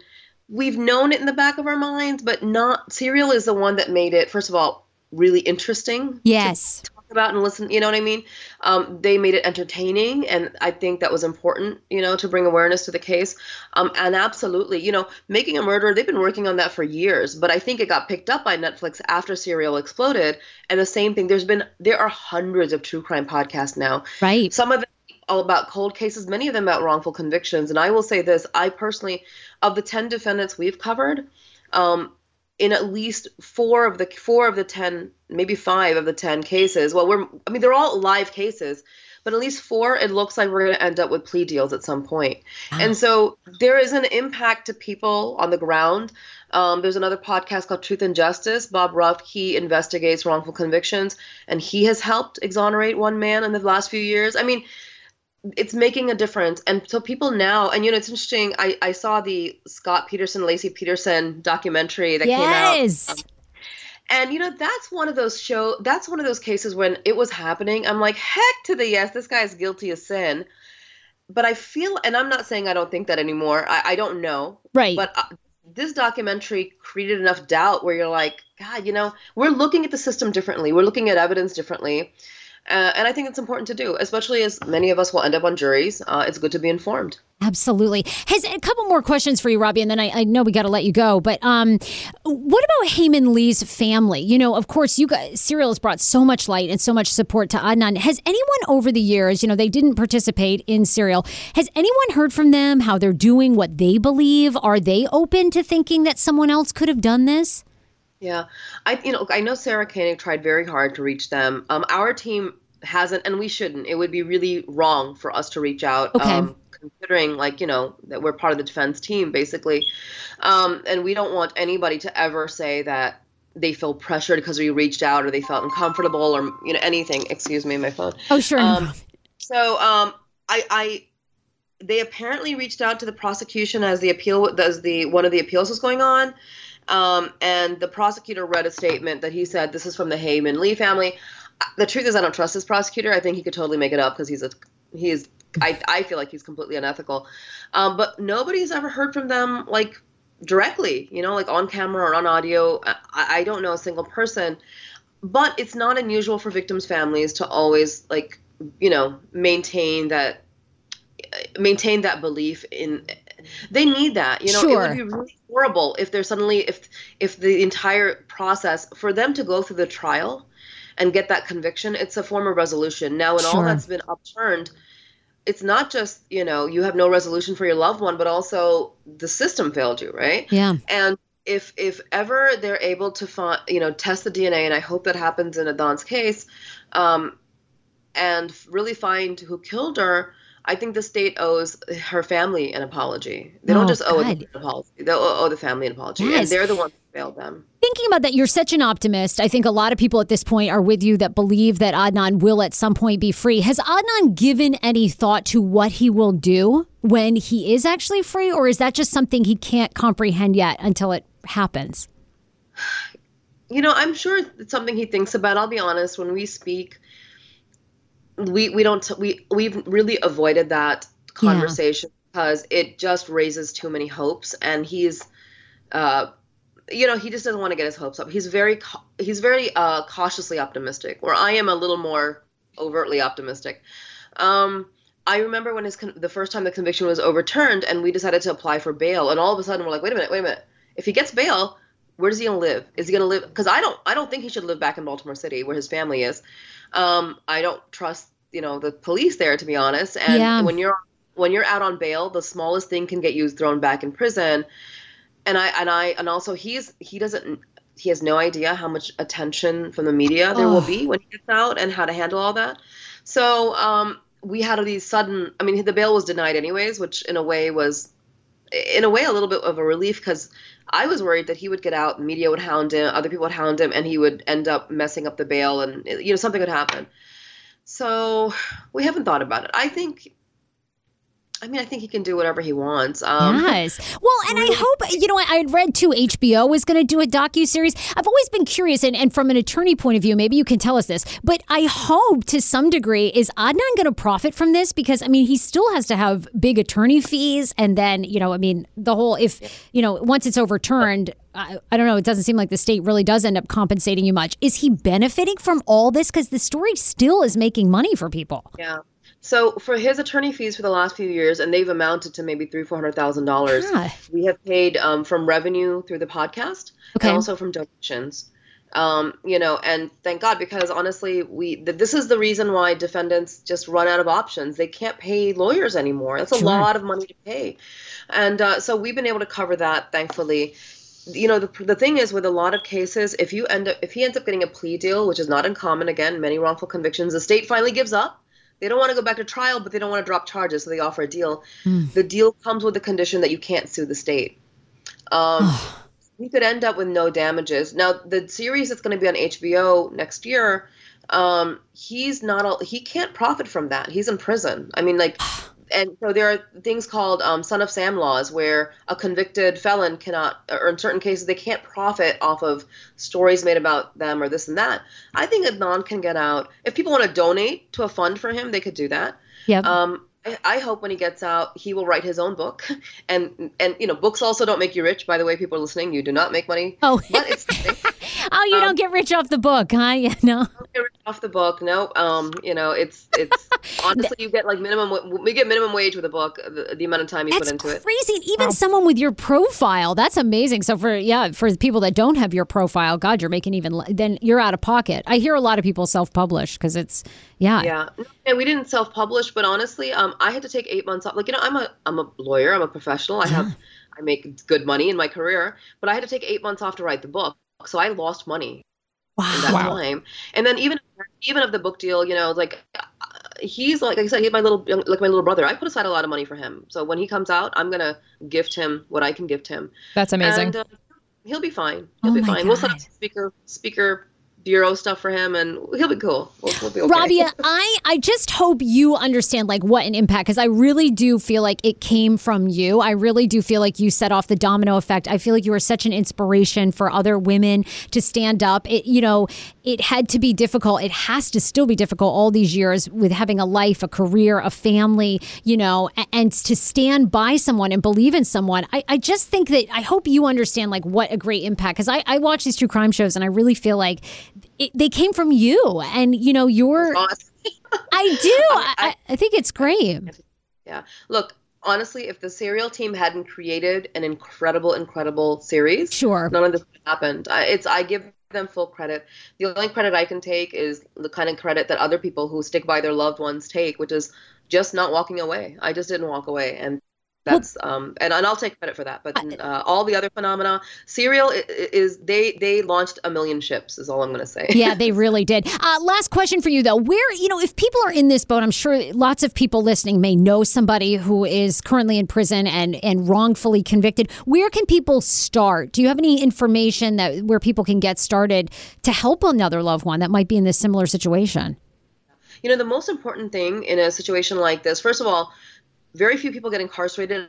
we've known it in the back of our minds, but not. Serial is the one that made it. First of all, really interesting. Yes. talk about and listen you know what i mean? Um, they made it entertaining and i think that was important you know to bring awareness to the case. Um, and absolutely you know making a murderer they've been working on that for years but i think it got picked up by netflix after serial exploded. And the same thing there's been there are hundreds of true crime podcasts now. Right. some of them all about cold cases many of them about wrongful convictions. And i will say this i personally of the 10 defendants we've covered um, in at least four of the four of the 10 maybe five of the 10 cases. Well we're i mean they're all live cases but at least four it looks like we're going to end up with plea deals at some point. And so there is an impact to people on the ground. Um, there's another podcast called truth and justice. Bob ruff he investigates wrongful convictions and he has helped exonerate one man in the last few years. I mean it's making a difference and so people now and you know it's interesting i, I saw the scott peterson Laci peterson documentary that came out Yes. and you know that's one of those show that's one of those cases when it was happening i'm like heck to the yes this guy is guilty of sin but i feel and i'm not saying i don't think that anymore i, I don't know Right. but uh, this documentary created enough doubt where you're like, God, you know, we're looking at the system differently. We're looking at evidence differently. Uh, and I think it's important to do, especially as many of us will end up on juries. Uh, it's good to be informed. Absolutely. Has a couple more questions for you, Rabia, and then I, I know we got to let you go. But um, what about Hae Min Lee's family? You know, of course, you guys, Serial has brought so much light and so much support to Adnan. Has anyone over the years, you know, they didn't participate in Serial. Has anyone heard from them how they're doing, what they believe? Are they open to thinking that someone else could have done this? Yeah, I you know I know Sarah Koenig tried very hard to reach them. Um, our team hasn't, and we shouldn't. It would be really wrong for us to reach out. Okay. Um, considering like you know that we're part of the defense team basically, um, and we don't want anybody to ever say that they feel pressured because we reached out or they felt uncomfortable or you know anything. Excuse me, my phone. Oh, sure. Um, so um, I, I, they apparently reached out to the prosecution as the appeal, as the one of the appeals was going on, um, and the prosecutor read a statement that he said this is from the Hae Min Lee family. The truth is, I don't trust this prosecutor. I think he could totally make it up because he's a he's. I, I feel like he's completely unethical, um, but nobody's ever heard from them like directly, you know, like on camera or on audio. I, I don't know a single person, but it's not unusual for victims' families to always like you know maintain that maintain that belief in they need that you know it would be really horrible if there's suddenly if if the entire process for them to go through the trial and get that conviction it's a form of resolution. Now when all that's been upturned it's not just you know you have no resolution for your loved one but also the system failed you right? Yeah. and if if ever they're able to find you know test the DNA, and I hope that happens in Adnan's case, um, and really find who killed her, I think the state owes her family an apology. They Oh, don't just owe God. an apology; they owe, owe the family an apology, Yes. and they're the ones who failed them. Thinking about that, you're such an optimist. I think a lot of people at this point are with you that believe that Adnan will at some point be free. Has Adnan given any thought to what he will do when he is actually free, or is that just something he can't comprehend yet until it happens? you know, I'm sure it's something he thinks about. I'll be honest, when we speak, we we don't we we've really avoided that conversation because it just raises too many hopes, and he's, uh, you know, he just doesn't want to get his hopes up. He's very he's very uh, cautiously optimistic, where I am a little more overtly optimistic. Um, I remember when his con- the first time the conviction was overturned, and we decided to apply for bail, and all of a sudden we're like, wait a minute, wait a minute. If he gets bail, where's he gonna live? Is he gonna live? Because I don't, I don't think he should live back in Baltimore City where his family is. Um, I don't trust, you know, the police there to be honest. And Yeah. when you're when you're out on bail, the smallest thing can get you thrown back in prison. And I and I and also he's he doesn't he has no idea how much attention from the media there will be when he gets out and how to handle all that. So um, we had these sudden. I mean, the bail was denied anyways, which in a way was, in a way, a little bit of a relief because I was worried that he would get out, media would hound him, other people would hound him, and he would end up messing up the bail, and you know something would happen. So we haven't thought about it. I think. I mean, I think he can do whatever he wants. Um, yes. Well, and I hope you know. I had read too. HBO was going to do a docu series. I've always been curious, and, and from an attorney point of view, maybe you can tell us this. But I hope to some degree is Adnan going to profit from this because I mean he still has to have big attorney fees, and then you know I mean the whole if you know once it's overturned. I, I don't know. It doesn't seem like the state really does end up compensating you much. Is he benefiting from all this? Because the story still is making money for people. Yeah. So for his attorney fees for the last few years, and they've amounted to maybe three, four hundred thousand dollars. We have paid um, from revenue through the podcast, Okay. and also from donations. Um, you know, and thank God because honestly, we th- this is the reason why defendants just run out of options. They can't pay lawyers anymore. That's a Sure. lot of money to pay, and uh, so we've been able to cover that, thankfully. You know, the, the thing is with a lot of cases, if you end up if he ends up getting a plea deal, which is not uncommon, again, many wrongful convictions, the state finally gives up. They don't want to go back to trial, but they don't want to drop charges, so they offer a deal. The deal comes with the condition that you can't sue the state. Um, we could end up with no damages. Now, the series that's going to be on HBO next year, um, he's not a, he can't profit from that. He's in prison. I mean, like, and so there are things called um, son of Sam laws where a convicted felon cannot, or in certain cases, they can't profit off of stories made about them or this and that. I think Adnan can get out. If people want to donate to a fund for him, they could do that. Yep. Um, I, hope when he gets out, he will write his own book. And and you know, books also don't make you rich. By the way, people are listening. You do not make money. Oh. but it's Oh, you don't get rich off the book, huh? Yeah, no. get rich off the book. No, um, you know, it's it's honestly you get like minimum. We get minimum wage with a book. The, the amount of time you That's put into it. crazy. Even someone with your profile, that's amazing. So for yeah, for people that don't have your profile, God, you're making even then you're out of pocket. I hear a lot of people self-publish because it's yeah. Yeah, and we didn't self-publish, but honestly, um, I had to take eight months off. Like you know, I'm a I'm a lawyer. I'm a professional. I have I make good money in my career, but I had to take eight months off to write the book. So I lost money Wow. in that Wow. time. And then even even of the book deal, you know, like he's like, like I said, he's my little like my little brother. I put aside a lot of money for him. So when he comes out, I'm gonna gift him what I can gift him. That's amazing. And uh, he'll be fine. He'll Oh be fine. We'll set up speaker speaker bureau stuff for him, and he'll be cool. We'll, we'll be okay. Rabia, I, I just hope you understand like what an impact because I really do feel like it came from you. I really do feel like you set off the domino effect. I feel like you were such an inspiration for other women to stand up. It you know, it had to be difficult. It has to still be difficult all these years with having a life, a career, a family, you know, and to stand by someone and believe in someone. I, I just think that I hope you understand like what a great impact because I, I watch these true crime shows and I really feel like it, they came from you and you know you're Awesome. I do. I, I think it's great. Yeah. Look, honestly, if the serial team hadn't created an incredible, incredible series, Sure. none of this happened. I, it's I give them full credit. The only credit I can take is the kind of credit that other people who stick by their loved ones take, which is just not walking away. I just didn't walk away, and that's um and, and I'll take credit for that. But uh, all the other phenomena, serial i- i- is they they launched a million ships. Is all I'm gonna say. Yeah, they really did. Uh, last question for you, though. Where, you know, if people are in this boat, I'm sure lots of people listening may know somebody who is currently in prison and, and wrongfully convicted. Where can people start? Do you have any information that where people can get started to help another loved one that might be in this similar situation? You know, the most important thing in a situation like this, first of all, very few people get incarcerated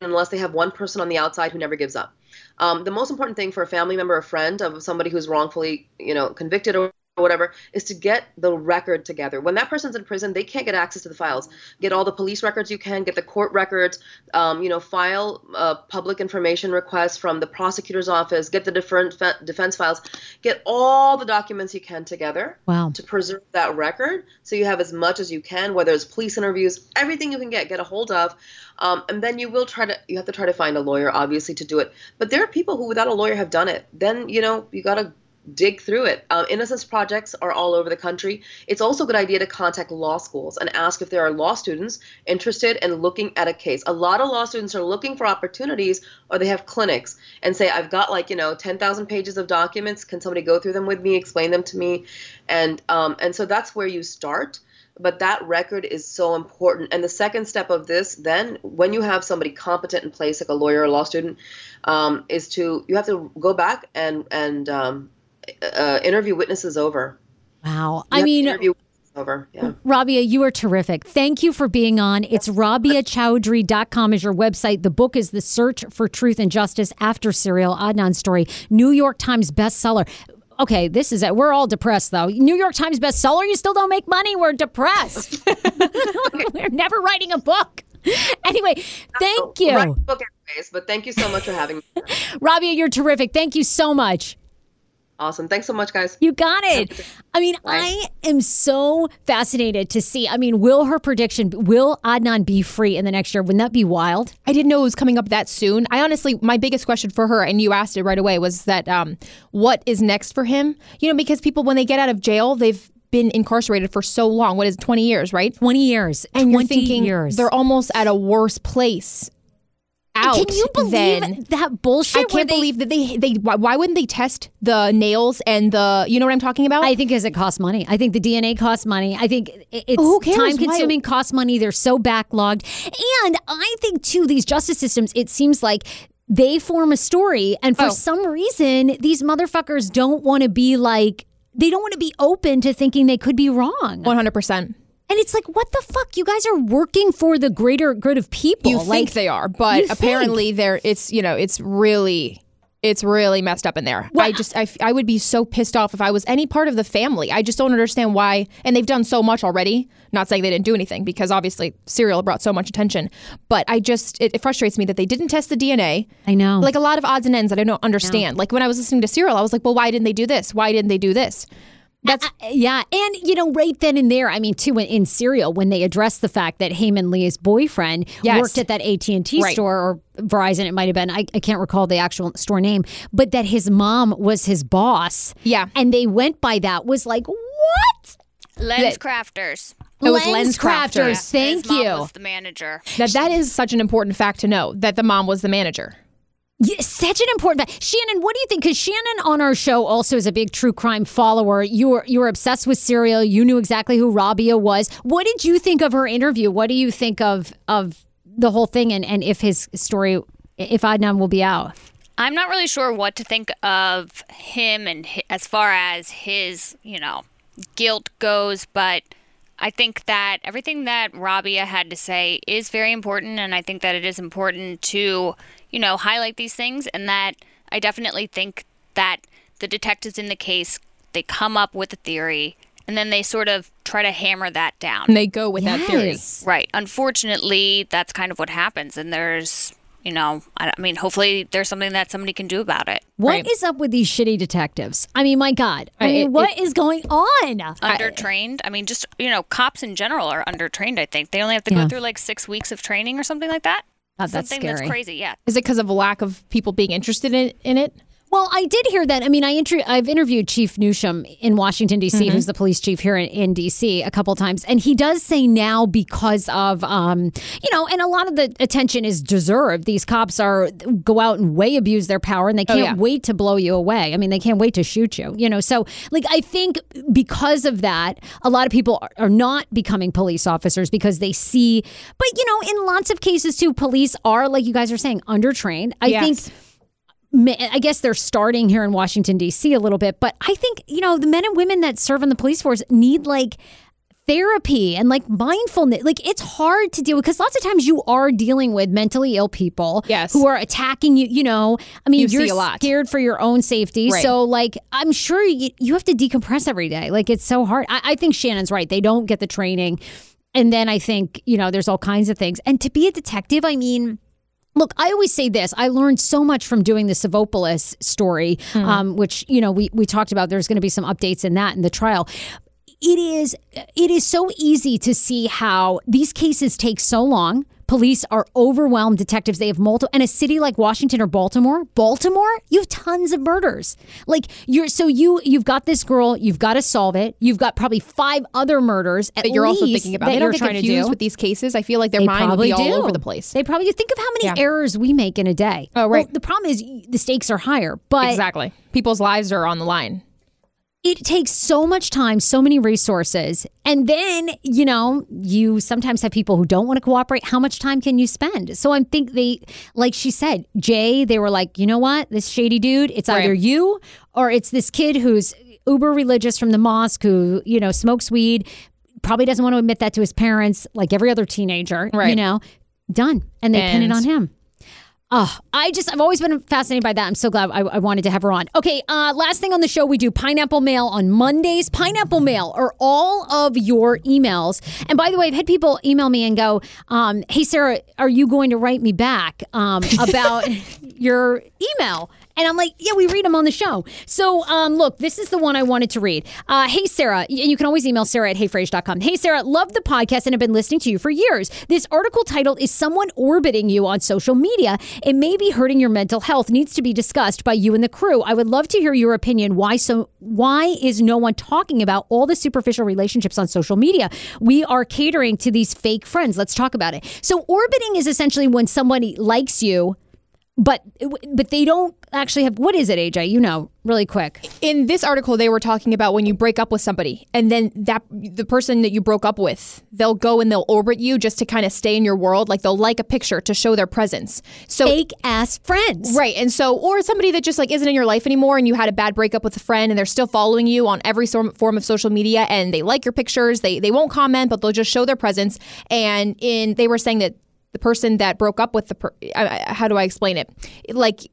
unless they have one person on the outside who never gives up. Um, the most important thing for a family member or friend of somebody who's wrongfully, you know, convicted or whatever is to get the record together. When that person's in prison, they can't get access to the files. Get all the police records you can, get the court records, um, you know, file uh, public information requests from the prosecutor's office, get the different fe- defense files, get all the documents you can together Wow. to preserve that record so you have as much as you can whether it's police interviews everything you can get get a hold of um, and then you will try to you have to try to find a lawyer obviously to do it but there are people who without a lawyer have done it then you know you got to dig through it. Um, innocence projects are all over the country. It's also a good idea to contact law schools and ask if there are law students interested in looking at a case. A lot of law students are looking for opportunities or they have clinics and say i've got like you know 10000 pages of documents. Can somebody go through them with me explain them to me? And um, and so that's where you start. But that record is so important. And the second step of this then when you have somebody competent in place like a lawyer or law student um, is to you have to go back and and um, uh, interview witnesses over Wow. You I mean, interview witnesses over yeah Rabia, you are terrific. Thank you for being on. It's rabiachaudry.com is your website. The book is The Search for Truth and Justice After Serial Adnan Story, New York Times bestseller. Okay, this is it. We're all depressed though. New York Times bestseller, you still don't make money. We're depressed. We're never writing a book. Anyway, thank you. Book anyways but thank you so much for having me Rabia, you're terrific. Thank you so much. Awesome thanks so much guys You got it. I mean, I am so fascinated to see. I mean, will her prediction, will Adnan be free in the next year? Wouldn't that be wild? I didn't know it was coming up that soon. I honestly, my biggest question for her, and you asked it right away, was that um, what is next for him? You know, because people, when they get out of jail, they've been incarcerated for so long. What is it, 20 years, right? 20 years. And 20 you're thinking years. they're almost at a worse place out Can you believe than. that bullshit? I can't they- believe that they they why, why wouldn't they test the nails and the you know what I'm talking about? I think because it costs money. I think the DNA costs money. I think it's time consuming, costs money. They're so backlogged. And I think, too, these justice systems, it seems like they form a story. And for Oh. some reason, these motherfuckers don't want to be like, they don't want to be open to thinking they could be wrong. 100%. And it's like, what the fuck? You guys are working for the greater good of people. You like, think they are, but apparently they're it's you know, it's really It's really messed up in there. I just, I, I would be so pissed off if I was any part of the family. I just don't understand why. And they've done so much already. Not saying they didn't do anything because obviously Serial brought so much attention. But I just, it, it frustrates me that they didn't test the DNA. I know. Like a lot of odds and ends that I don't understand. Like when I was listening to Serial, I was like, well, why didn't they do this? Why didn't they do this? That's Uh, yeah, and you know, right then and there, I mean, too, in, in Serial, when they addressed the fact that Hae Min Lee's boyfriend Yes. worked at that AT and T Right. store or Verizon, it might have been. I, I can't recall the actual store name, but that his mom was his boss. Yeah. and they went by that. Was like what? LensCrafters. It was LensCrafters. Crafters. Thank His mom you. Was the manager. Now that is such an important fact to know that the mom was the manager. Yeah, such an important fact. Shannon, what do you think? Because Shannon on our show also is a big true crime follower. You were you were obsessed with Serial. You knew exactly who Rabia was. What did you think of her interview? What do you think of of the whole thing and, and if his story, if Adnan will be out? I'm not really sure what to think of him and hi- as far as his, you know, guilt goes, but I think that everything that Rabia had to say is very important, and I think that it is important to, you know, highlight these things, and that I definitely think that the detectives in the case they come up with a theory, and then they sort of try to hammer that down. And they go with that theory. Right. Unfortunately, that's kind of what happens, and there's, you know, I, I mean, hopefully there's something that somebody can do about it. What is Right. up with these shitty detectives? I mean, my God. I Right, mean, it- what is going on? Undertrained. I, mean, just you know, cops in general are undertrained. I think they only have to Yeah. go through like six weeks of training or something like that. God, that's something scary. that's crazy. Yeah. Is it because of a lack of people being interested in, in it? Well, I did hear that. I mean, I inter- I've interviewed Chief Newsham in Washington D.C., Mm-hmm. who's the police chief here in, in D.C. a couple times, and he does say now because of, um, you know, and a lot of the attention is deserved. These cops are go out and way abuse their power, and they can't Oh, yeah. wait to blow you away. I mean, they can't wait to shoot you. You know, so like I think because of that, a lot of people are- are not becoming police officers because they see. But you know, in lots of cases too, police are like you guys are saying undertrained. I Yes. think I guess they're starting here in Washington D.C. a little bit, but I think you know the men and women that serve in the police force need like therapy and like mindfulness. Like it's hard to deal with because lots of times you are dealing with mentally ill people, Yes. who are attacking you. You know, I mean, you you're a lot. scared for your own safety, Right. so like I'm sure you, you have to decompress every day. Like it's so hard. I, I think Shannon's right. They don't get the training, and then I think you know there's all kinds of things. And to be a detective, I mean. Look, I always say this. I learned so much from doing the Savopoulos story, um, which you know we we talked about. There's going to be some updates in that in the trial. It is it is so easy to see how these cases take so long. Police are overwhelmed. Detectives they have multiple. And a city like Washington or Baltimore, Baltimore, you have tons of murders. Like you're so you you've got this girl. You've got to solve it. You've got probably five other murders at That you're also thinking about. They you're don't get trying to confused do. with these cases. I feel like their They mind would probably be all over the place. They probably think of how many Yeah. errors we make in a day. Oh, right. Well, the problem is the stakes are higher, but exactly. People's lives are on the line. It takes so much time, so many resources, and then you know you sometimes have people who don't want to cooperate. How much time can you spend? So I think they, like she said, Jay, they were like, you know what, this shady dude, it's either you or it's this kid who's uber religious from the mosque who you know smokes weed. Probably doesn't want to admit that to his parents, like every other teenager. You know, done, and they pin it on him. Oh, I just, I've always been fascinated by that. I'm so glad I, I wanted to have her on. Okay, uh, last thing on the show, we do Pineapple Mail on Mondays. Pineapple Mail are all of your emails. And by the way, I've had people email me and go, um, Hey, Sarah, are you going to write me back um, about your email? And I'm like, yeah, we read them on the show. So, um, look, this is the one I wanted to read. Uh, hey, Sarah, you can always email Sarah at heyfrase.com. Hey, Sarah, love the podcast and have been listening to you for years. This article titled Is Someone Orbiting You on Social Media? It may be hurting your mental health, needs to be discussed by you and the crew. I would love to hear your opinion. Why so? Why is no one talking about all the superficial relationships on social media? We are catering to these fake friends. Let's talk about it. So, orbiting is essentially when somebody likes you but but they don't actually have what is it aj you know really quick In this article, they were talking about when you break up with somebody, and then that the person that you broke up with, they'll go and they'll orbit you just to kind of stay in your world. Like they'll like a picture to show their presence. So fake ass friends Right. And so, or somebody that just like isn't in your life anymore and you had a bad breakup with a friend and they're still following you on every form of social media and they like your pictures. They, they won't comment, but they'll just show their presence. And in, they were saying that the person that broke up with the, per, how do I explain it? Like,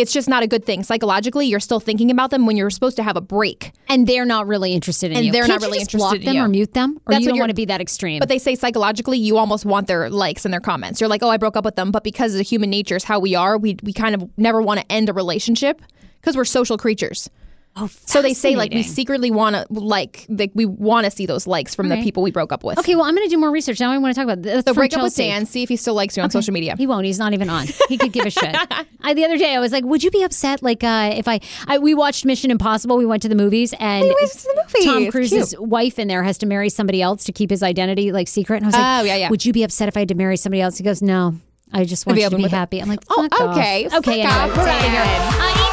it's just not a good thing. Psychologically, you're still thinking about them when you're supposed to have a break. And they're not really interested in you. And you. they're Can't not you really just block interested in them you. or mute them, or That's you what don't you're- want to be that extreme. But they say psychologically, you almost want their likes and their comments. You're like, oh, I broke up with them, but because of human nature is how we are, we we kind of never want to end a relationship because we're social creatures. Oh, So they say like we secretly want to like like we want to see those likes from the people we broke up with. Okay, well, I'm going to do more research now. I want to talk about this. So break up with Dan, see if he still likes you on social media. He won't. He's not even on. He could give a shit. I, the other day, I was like, "Would you be upset? Like, uh, if I, I, we watched Mission Impossible. We went to the movies, and went to the movies. Tom Cruise's wife in there has to marry somebody else to keep his identity like secret. And I was like, Oh, yeah, yeah. Would you be upset if I had to marry somebody else? He goes, No. I just want you to be with it. happy. I'm like, Oh, Fuck off." okay. Okay, anyway, off, we're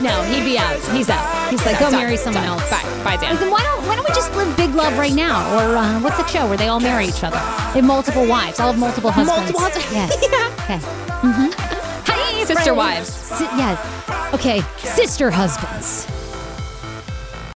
No, he'd be out. He's out. He's like, go marry someone else. Bye, bye, Dan. Like, then why don't why don't we just live big love right now? Or uh, what's that show where they all marry each other? They have multiple wives. I'll have multiple husbands. Multiple husbands. Yes. Okay. Mm-hmm. Sister wives. Si- yeah. Okay. Sister husbands.